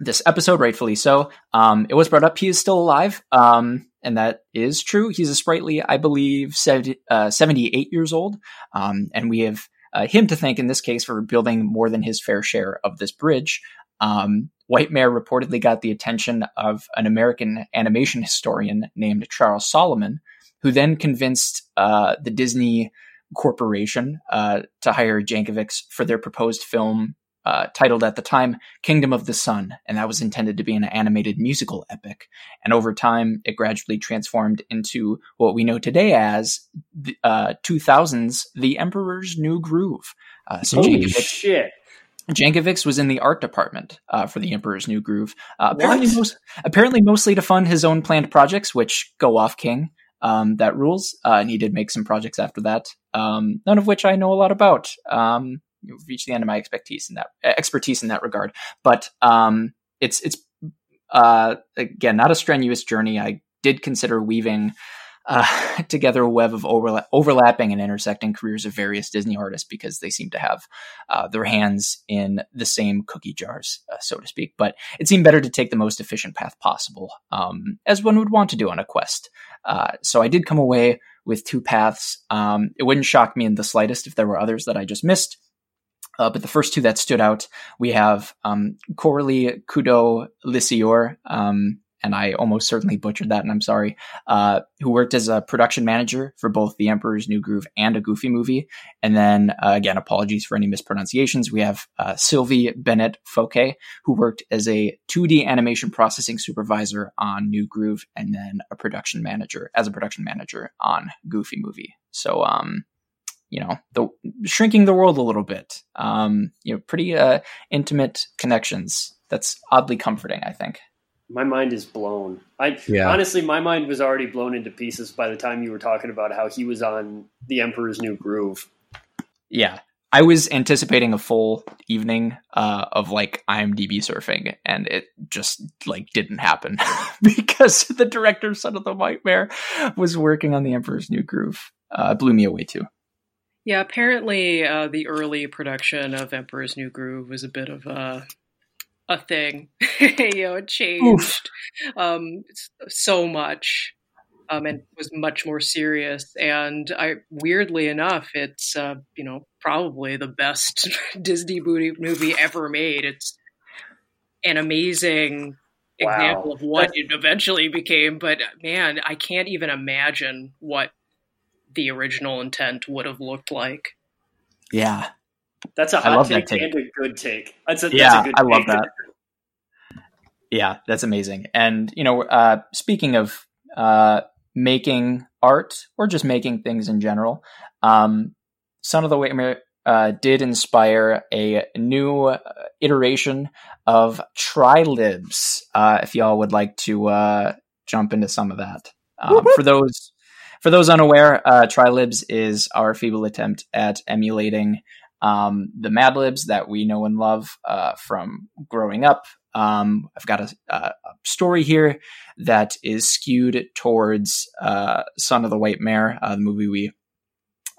this episode, rightfully so. Um, it was brought up he is still alive, um, and that is true. He's a sprightly, I believe, 70, uh, 78 years old, um, and we have uh, him to thank in this case for building more than his fair share of this bridge. Um, White Mare reportedly got the attention of an American animation historian named Charles Solomon, who then convinced uh, the Disney Corporation uh, to hire Jankovics for their proposed film uh, titled at the time Kingdom of the Sun, and that was intended to be an animated musical epic. And over time, it gradually transformed into what we know today as the uh, 2000's The Emperor's New Groove. Uh, so Holy Jankovics, Shit. Jankovics was in the art department uh, for The Emperor's New Groove. Uh, apparently, most, apparently, mostly to fund his own planned projects, which go off King. Um, that rules, uh, and he did make some projects after that. Um, none of which I know a lot about. Um, reached the end of my expertise in that expertise in that regard. But um, it's it's uh, again not a strenuous journey. I did consider weaving uh, together a web of overla- overlapping and intersecting careers of various Disney artists because they seem to have uh, their hands in the same cookie jars, uh, so to speak. But it seemed better to take the most efficient path possible, um, as one would want to do on a quest. Uh, so I did come away with two paths. Um, it wouldn't shock me in the slightest if there were others that I just missed. Uh, but the first two that stood out, we have um, Coralie Kudo Lissior, um, and I almost certainly butchered that, and I'm sorry, uh, who worked as a production manager for both The Emperor's New Groove and a Goofy movie. And then, uh, again, apologies for any mispronunciations. We have uh, Sylvie Bennett Fouquet, who worked as a 2D animation processing supervisor on New Groove, and then a production manager as a production manager on Goofy movie. So, um, you know, the shrinking the world a little bit. Um, you know, pretty uh, intimate connections. That's oddly comforting, I think. My mind is blown. I Yeah. honestly, my mind was already blown into pieces by the time you were talking about how he was on The Emperor's New Groove. Yeah. I was anticipating a full evening uh, of like IMDb surfing, and it just like didn't happen because the director of Son of the White Mare was working on The Emperor's New Groove. Uh, it blew me away too. Yeah, apparently uh, the early production of Emperor's New Groove was a bit of a a thing. you know, it changed um, so much um, and was much more serious. And I, weirdly enough, it's uh, you know probably the best Disney movie, movie ever made. It's an amazing Wow. example of what it eventually became. But man, I can't even imagine what the original intent would have looked like. Yeah. That's a hot I love take, that take. and a good take. That's a, Yeah, that's a good I love take. that. Yeah, that's amazing. And you know, uh, speaking of uh, making art or just making things in general, um, Son of the White Mare uh, did inspire a new uh, iteration of Trylibs. Uh, if y'all would like to uh, jump into some of that, um, for those for those unaware, uh, Trylibs is our feeble attempt at emulating um, the Mad Libs that we know and love uh, from growing up. Um, I've got a, a, story here that is skewed towards uh, Son of the White Mare, uh, the movie we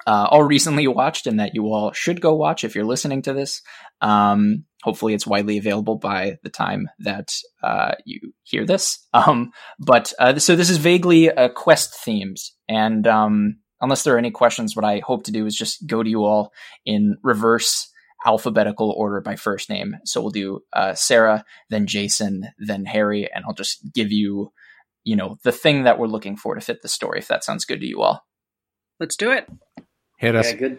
uh, all recently watched, and that you all should go watch if you're listening to this. Um, hopefully, it's widely available by the time that uh, you hear this. Um, but uh, so this is vaguely uh, quest themes, and um, unless there are any questions, what I hope to do is just go to you all in reverse alphabetical order by first name. So we'll do uh, Sarah, then Jason, then Harry, and I'll just give you, you know, the thing that we're looking for to fit the story. If that sounds good to you all. Let's do it. Hit us. Yeah, good.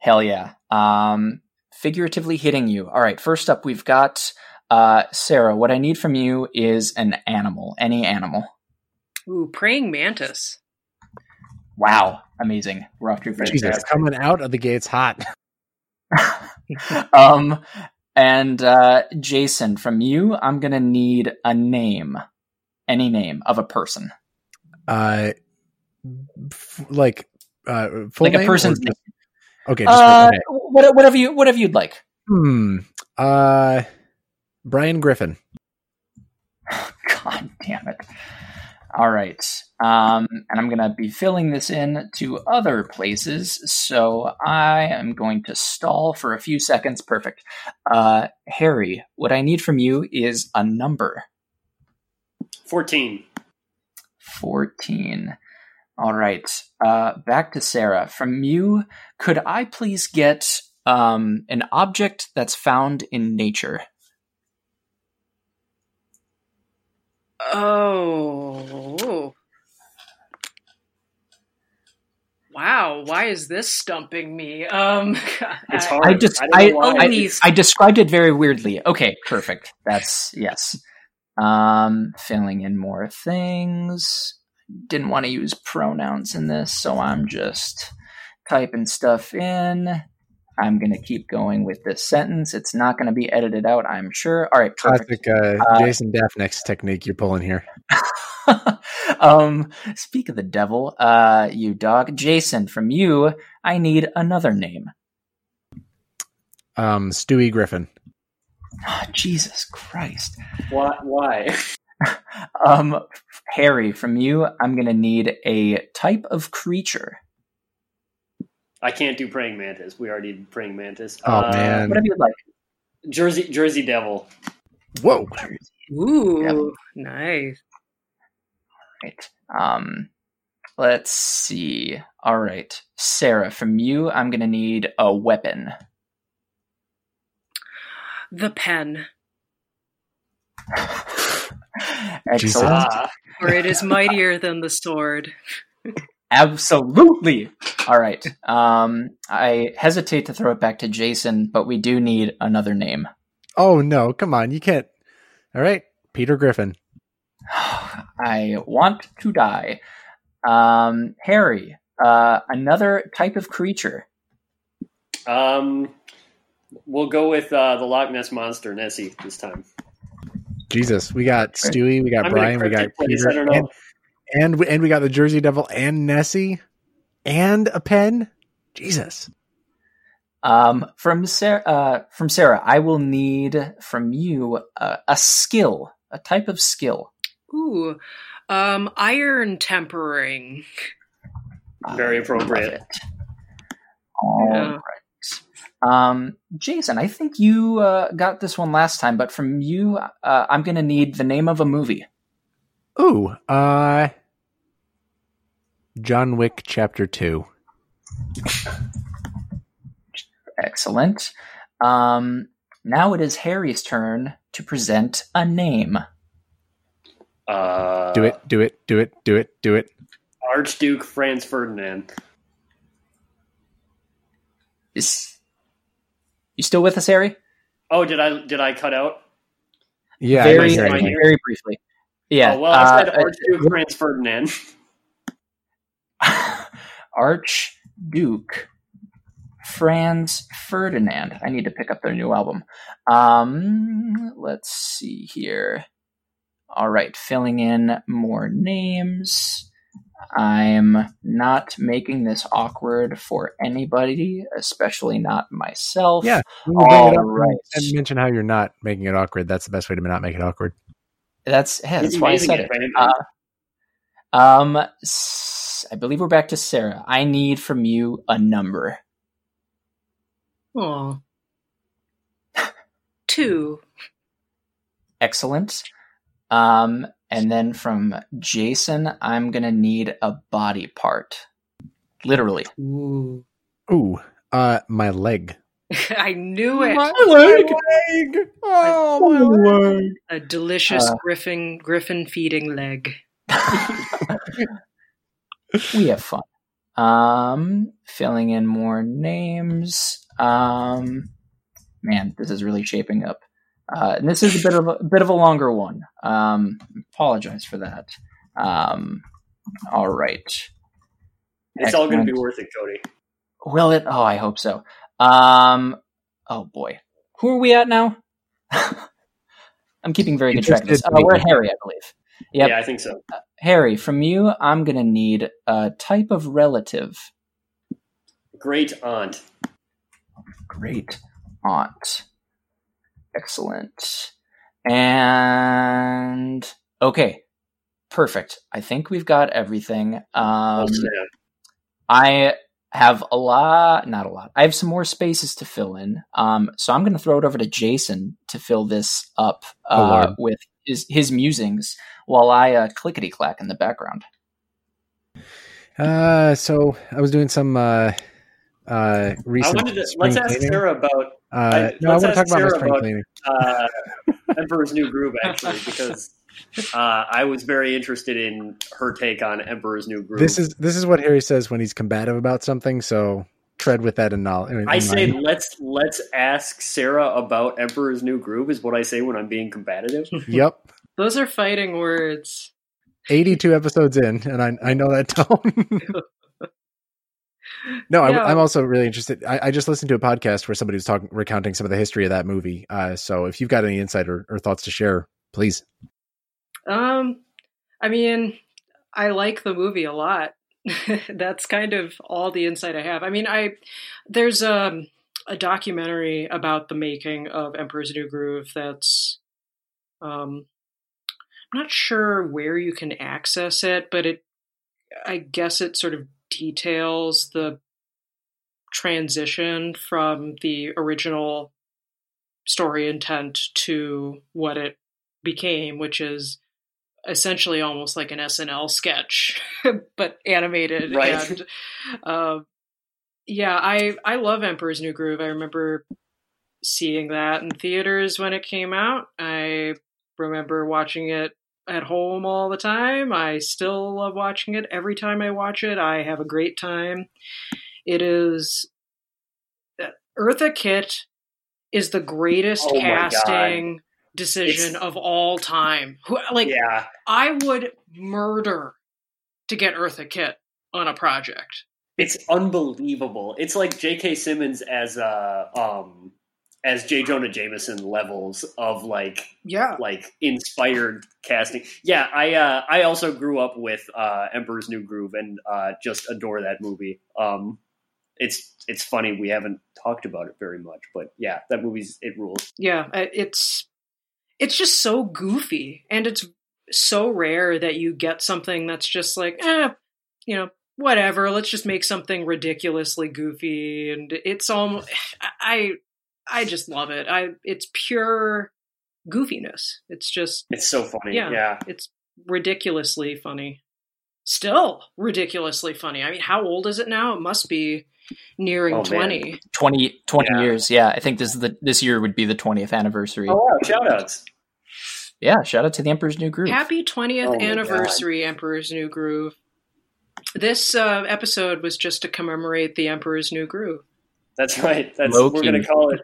Hell yeah. Um, figuratively hitting you. All right. First up, we've got uh, Sarah. What I need from you is an animal, any animal. Ooh, praying mantis. Wow, amazing. We're off to a great Jesus, start. coming out of the gates hot. um, and uh, Jason, from you, I'm gonna need a name, any name of a person, Uh, f- like uh, full like a name or person's just- okay, just Uh, okay. what- whatever you, whatever you'd like. Hmm. Uh, Brian Griffin. God damn it. All right. Um, and I'm going to be filling this in to other places. So I am going to stall for a few seconds. Perfect. Uh, Harry, what I need from you is a number 14. 14. All right. Uh, back to Sarah. From you, could I please get um, an object that's found in nature? Oh. Wow, why is this stumping me? Um It's I- hard. I just I I. I, I described it very weirdly. Okay, perfect. That's yes. Um, filling in more things. Didn't want to use pronouns in this, so I'm just typing stuff in. I'm gonna keep going with this sentence. It's not gonna be edited out, I'm sure. All right, perfect. Classic uh, Uh, Jason Daphnex technique you're pulling here. um, speak of the devil, uh, you dog, Jason. From you, I need another name. Um, Stewie Griffin. Oh, Jesus Christ. Why? Why? Um, Harry, from you, I'm going to need a type of creature. I can't do praying mantis. We already did praying mantis. Oh, Uh, man. Whatever you'd like. Jersey Jersey Devil. Whoa. Ooh, nice. All right. Um, let's see. All right. Sarah, from you, I'm going to need a weapon. The pen, Excellent. For it is mightier than the sword. Absolutely. All right. Um, I hesitate to throw it back to Jason, but we do need another name. Oh no, come on, you can't. All right, Peter Griffin. I want to die. Um, Harry, uh, another type of creature. um, we'll go with uh, the Loch Ness monster Nessie this time. Jesus, we got Stewie, we got I'm Brian, we got Peter, I don't know. and and we, and we got the Jersey Devil and Nessie, and a pen. Jesus. Um, from Sarah, uh, from Sarah, I will need from you uh, a skill, a type of skill. Ooh, um, iron tempering. Very appropriate. All Yeah. right. Um, Jason, I think you uh, got this one last time, but from you, uh, I'm going to need the name of a movie. Ooh, uh, John Wick Chapter Two. Excellent. Um, now it is Harry's turn to present a name. Uh, Do it, do it, do it, do it, do it. Archduke Franz Ferdinand. Is You still with us, Harry? Oh, did I did I cut out? Yeah, very, very, very briefly. Yeah. Oh, well, I said uh, Archduke Franz Ferdinand. Archduke Franz Ferdinand. I need to pick up their new album. Um, let's see here. All right, filling in more names. I'm not making this awkward for anybody, especially not myself. Yeah, when you bring it All up right. and mention how you're not making it awkward. That's the best way to not make it awkward. That's yeah, that's why I said at it. Uh, um, s- I believe we're back to Sarah. I need from you a number. Aw. Two. Excellent. Um, and then from Jason, I'm gonna need a body part. Literally. Ooh. Ooh, uh, my leg. I knew it. My leg. Oh, my leg. A delicious Uh, griffin griffin feeding leg. we have fun. Um, filling in more names. Um, man, this is really shaping up. Uh, and this is a bit of a, a bit of a longer one. Um, apologize for that. Um, all right. It's all going to be worth it, Cody. Will it? Oh, I hope so. Um, oh boy, who are we at now? I'm keeping very good track of this. Uh, we're at Harry, I believe. Yep. Yeah, I think so. Harry, from you, I'm gonna need a type of relative. Great aunt. Great aunt. Excellent. And okay, perfect. I think we've got everything. Oh, Um. I have a lot, not a lot. I have some more spaces to fill in. Um, so I'm going to throw it over to Jason to fill this up Oh, uh, Lord. with his his musings while I uh, clickety clack in the background. Uh, so I was doing some uh, uh, I recent. to, let's ask cleaning. Sarah about Uh, I- no, I let's want to talk ask about my Sarah spring cleaning. uh, Emperor's New Groove, actually, because uh, I was very interested in her take on Emperor's New Groove. This is this is what Harry says when he's combative about something. So tread with that in knowledge. in I say mind. let's let's ask Sarah about Emperor's New Groove is what I say when I'm being combative. yep. Those are fighting words. 82 episodes in, and I I know that tone. no, Yeah. I, am also really interested. I, I just listened to a podcast where somebody was talking, recounting some of the history of that movie. Uh, so if you've got any insight or, or thoughts to share, please. Um, I mean, I like the movie a lot. That's kind of all the insight I have. I mean, I there's um, a documentary about the making of Emperor's New Groove. That's um, I'm not sure where you can access it, but it I guess it sort of details the transition from the original story intent to what it became, which is essentially almost like an SNL sketch, but animated. Right. And uh, yeah, I I love Emperor's New Groove. I remember seeing that in theaters when it came out. I remember watching it at home all the time. I still love watching it. Every time I watch it, I have a great time. It is uh, Eartha Kitt is the greatest Oh my God. casting decision It's- of all time. Who like yeah, I would murder to get Eartha Kitt on a project. it's unbelievable. It's like J.K. Simmons as uh um as J. Jonah Jameson levels of like Yeah. like inspired casting. Yeah, I uh, I also grew up with uh, Emperor's New Groove and uh, just adore that movie. Um, it's it's funny we haven't talked about it very much, but yeah, that movie's it rules. Yeah, uh, it's it's just so goofy and it's so rare that you get something that's just like, eh, you know, whatever, let's just make something ridiculously goofy and it's almost I I just love it. I it's pure goofiness. It's just It's so funny. Yeah. Yeah, it's ridiculously funny. Still ridiculously funny. I mean, how old is it now? It must be nearing Oh, man. 20. 20, 20 Yeah. years. Yeah, I think this is the this year would be the 20th anniversary. Oh wow! Shout outs. Yeah, shout out to the Emperor's New Groove. Happy 20th Oh my anniversary, Emperor's New Groove. This uh, episode was just to commemorate the Emperor's New Groove. That's right. That's Low we're gonna call it.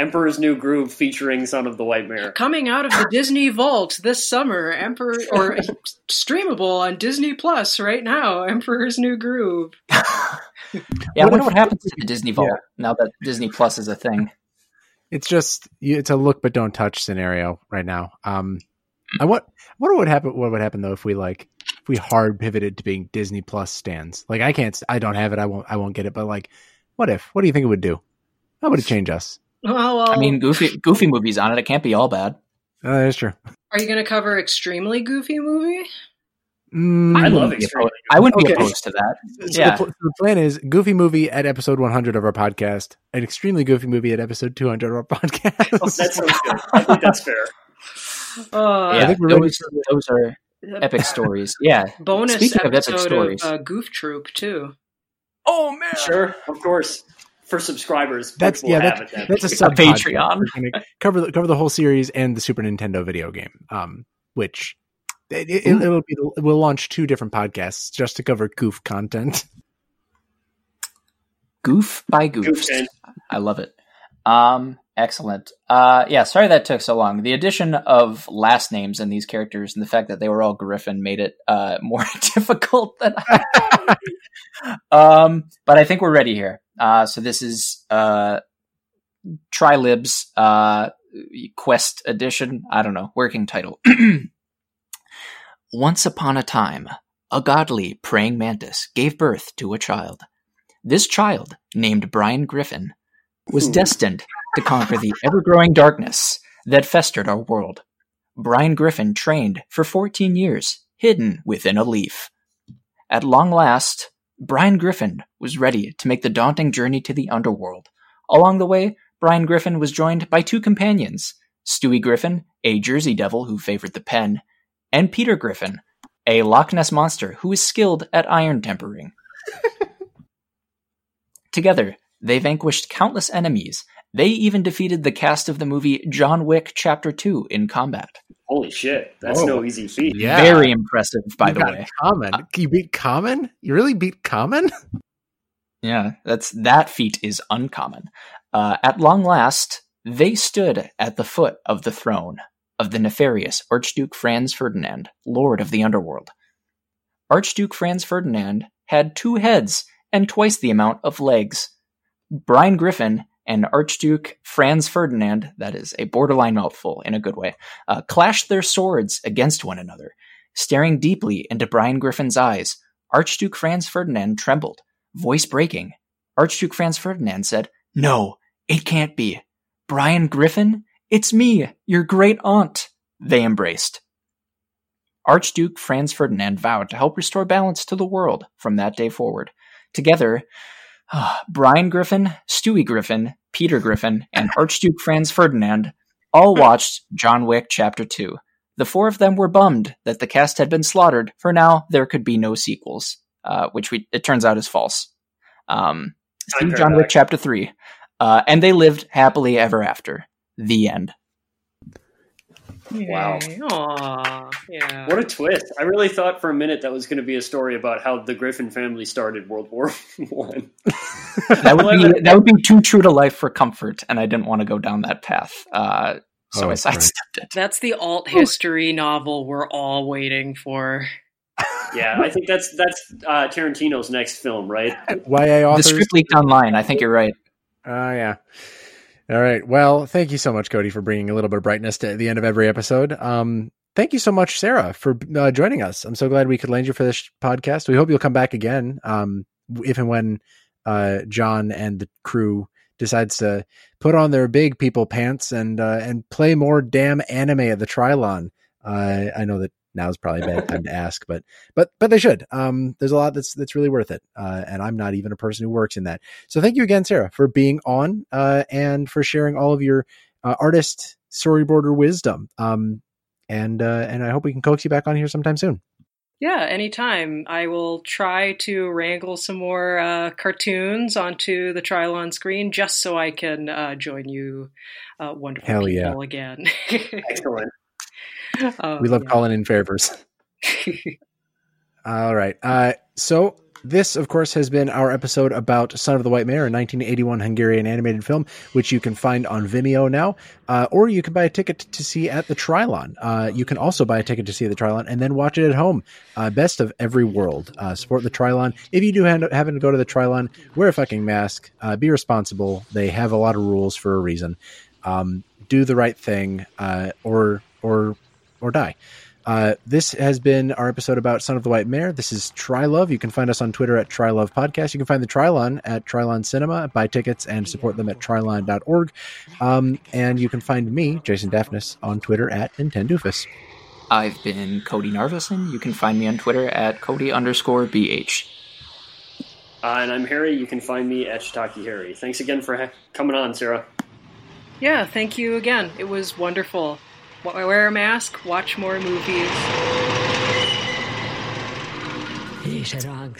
Emperor's New Groove featuring Son of the White Mare. Coming out of the Disney Vault this summer, Emperor or streamable on Disney Plus right now, Emperor's New Groove. yeah, I wonder what happens to the Disney Vault yeah. now that Disney Plus is a thing. It's just it's a look but don't touch scenario right now. Um, I what what would happen? What would happen though if we like if we hard pivoted to being Disney Plus stands? Like I can't, I don't have it. I won't, I won't get it. But like, what if? What do you think it would do? How would it change us? Well, well, I mean, goofy goofy movies on it. It can't be all bad. Oh, that's true. Are you going to cover extremely goofy movie? Mm, I love extremely. I wouldn't okay. be opposed to that. So yeah. The, the, plan is goofy movie at episode 100 of our podcast, an extremely goofy movie at episode 200 of our podcast. oh, that sounds good. I think that's fair. Uh, yeah, those, those are epic stories. Yeah. Bonus Speaking of epic stories, of, uh, Goof Troop too. Oh man! Sure, of course for subscribers. That's yeah, that's, that's a sub Patreon. Cover the, cover the whole series and the Super Nintendo video game, um, which it, will it, be we'll launch two different podcasts just to cover goof content. Goof by goof. goof I love it. Um, excellent. Uh, yeah, sorry that took so long. The addition of last names in these characters and the fact that they were all Griffin made it uh, more difficult than I um, but I think we're ready here. Uh, so this is uh, Trylibs uh, Quest Edition. I don't know, working title. Once upon a time, a godly praying mantis gave birth to a child. This child, named Brian Griffin, was destined to conquer the ever growing darkness that festered our world. Brian Griffin trained for 14 years, hidden within a leaf. At long last, Brian Griffin was ready to make the daunting journey to the underworld. Along the way, Brian Griffin was joined by two companions Stewie Griffin, a Jersey Devil who favored the pen, and Peter Griffin, a Loch Ness monster who is skilled at iron tempering. Together, they vanquished countless enemies. They even defeated the cast of the movie John Wick Chapter 2 in combat. Holy shit, that's Whoa. no easy feat. Yeah. Very impressive, by you the way. Common. Uh, you beat Common? You really beat Common? Yeah, that's that feat is uncommon. Uh, at long last, they stood at the foot of the throne of the nefarious Archduke Franz Ferdinand, Lord of the Underworld. Archduke Franz Ferdinand had two heads and twice the amount of legs. Brian Griffin and Archduke Franz Ferdinand, that is a borderline mouthful in a good way, uh, clashed their swords against one another. Staring deeply into Brian Griffin's eyes, Archduke Franz Ferdinand trembled, voice breaking. Archduke Franz Ferdinand said, No, it can't be. Brian Griffin? It's me, your great aunt. They embraced. Archduke Franz Ferdinand vowed to help restore balance to the world from that day forward. Together, Brian Griffin, Stewie Griffin, Peter Griffin, and Archduke Franz Ferdinand all watched John Wick Chapter 2. The four of them were bummed that the cast had been slaughtered, for now there could be no sequels, uh, which we, it turns out is false. Um, John Wick Chapter 3. Uh, and they lived happily ever after. The end. Wow. Aww, yeah. What a twist. I really thought for a minute that was going to be a story about how the Griffin family started World War One. that would be that would be too true to life for comfort, and I didn't want to go down that path. Uh, so oh, I sidestepped right. it. That's the alt history novel we're all waiting for. Yeah, I think that's that's uh, Tarantino's next film, right? YA authors. The script leaked online. I think you're right. Oh uh, yeah. All right. Well, thank you so much, Cody, for bringing a little bit of brightness to the end of every episode. Um, thank you so much, Sarah, for uh, joining us. I'm so glad we could land you for this podcast. We hope you'll come back again, um, if and when uh, John and the crew decides to put on their big people pants and uh, and play more damn anime at the Trylon. Uh, I know that now is probably a bad time to ask, but but but they should. Um, there's a lot that's that's really worth it, uh, and I'm not even a person who works in that. So thank you again, Sarah, for being on uh, and for sharing all of your uh, artist storyboarder wisdom. Um, and uh, and I hope we can coax you back on here sometime soon. Yeah, anytime. I will try to wrangle some more uh, cartoons onto the Trylon screen just so I can uh, join you, uh, wonderful Hell people, yeah. again. Excellent. we love yeah. calling in favors. All right. Uh, so this, of course, has been our episode about Son of the White Mare, a 1981 Hungarian animated film, which you can find on Vimeo now, uh, or you can buy a ticket to see at the Trylon. Uh, you can also buy a ticket to see at the Trylon and then watch it at home. Uh, best of every world. Uh, support the Trylon. If you do happen to go to the Trylon, wear a fucking mask. Uh, be responsible. They have a lot of rules for a reason. Um, do the right thing, uh, or or or die. Uh, this has been our episode about Son of the White Mare. This is Trylove. You can find us on Twitter at Trylove Podcast. You can find the Trylon at Trylon Cinema, buy tickets and support them at trylon.org. Um, and you can find me, Jason Daphnis, on Twitter at Nintendoofus. I've been Cody Narveson. You can find me on Twitter at Cody underscore BH. Uh, and I'm Harry. You can find me at Shiitake Harry. Thanks again for ha- coming on, Sarah. Yeah, thank you again. It was wonderful wear a mask, watch more movies.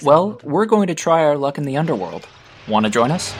Well, we're going to try our luck in the underworld. Want to join us?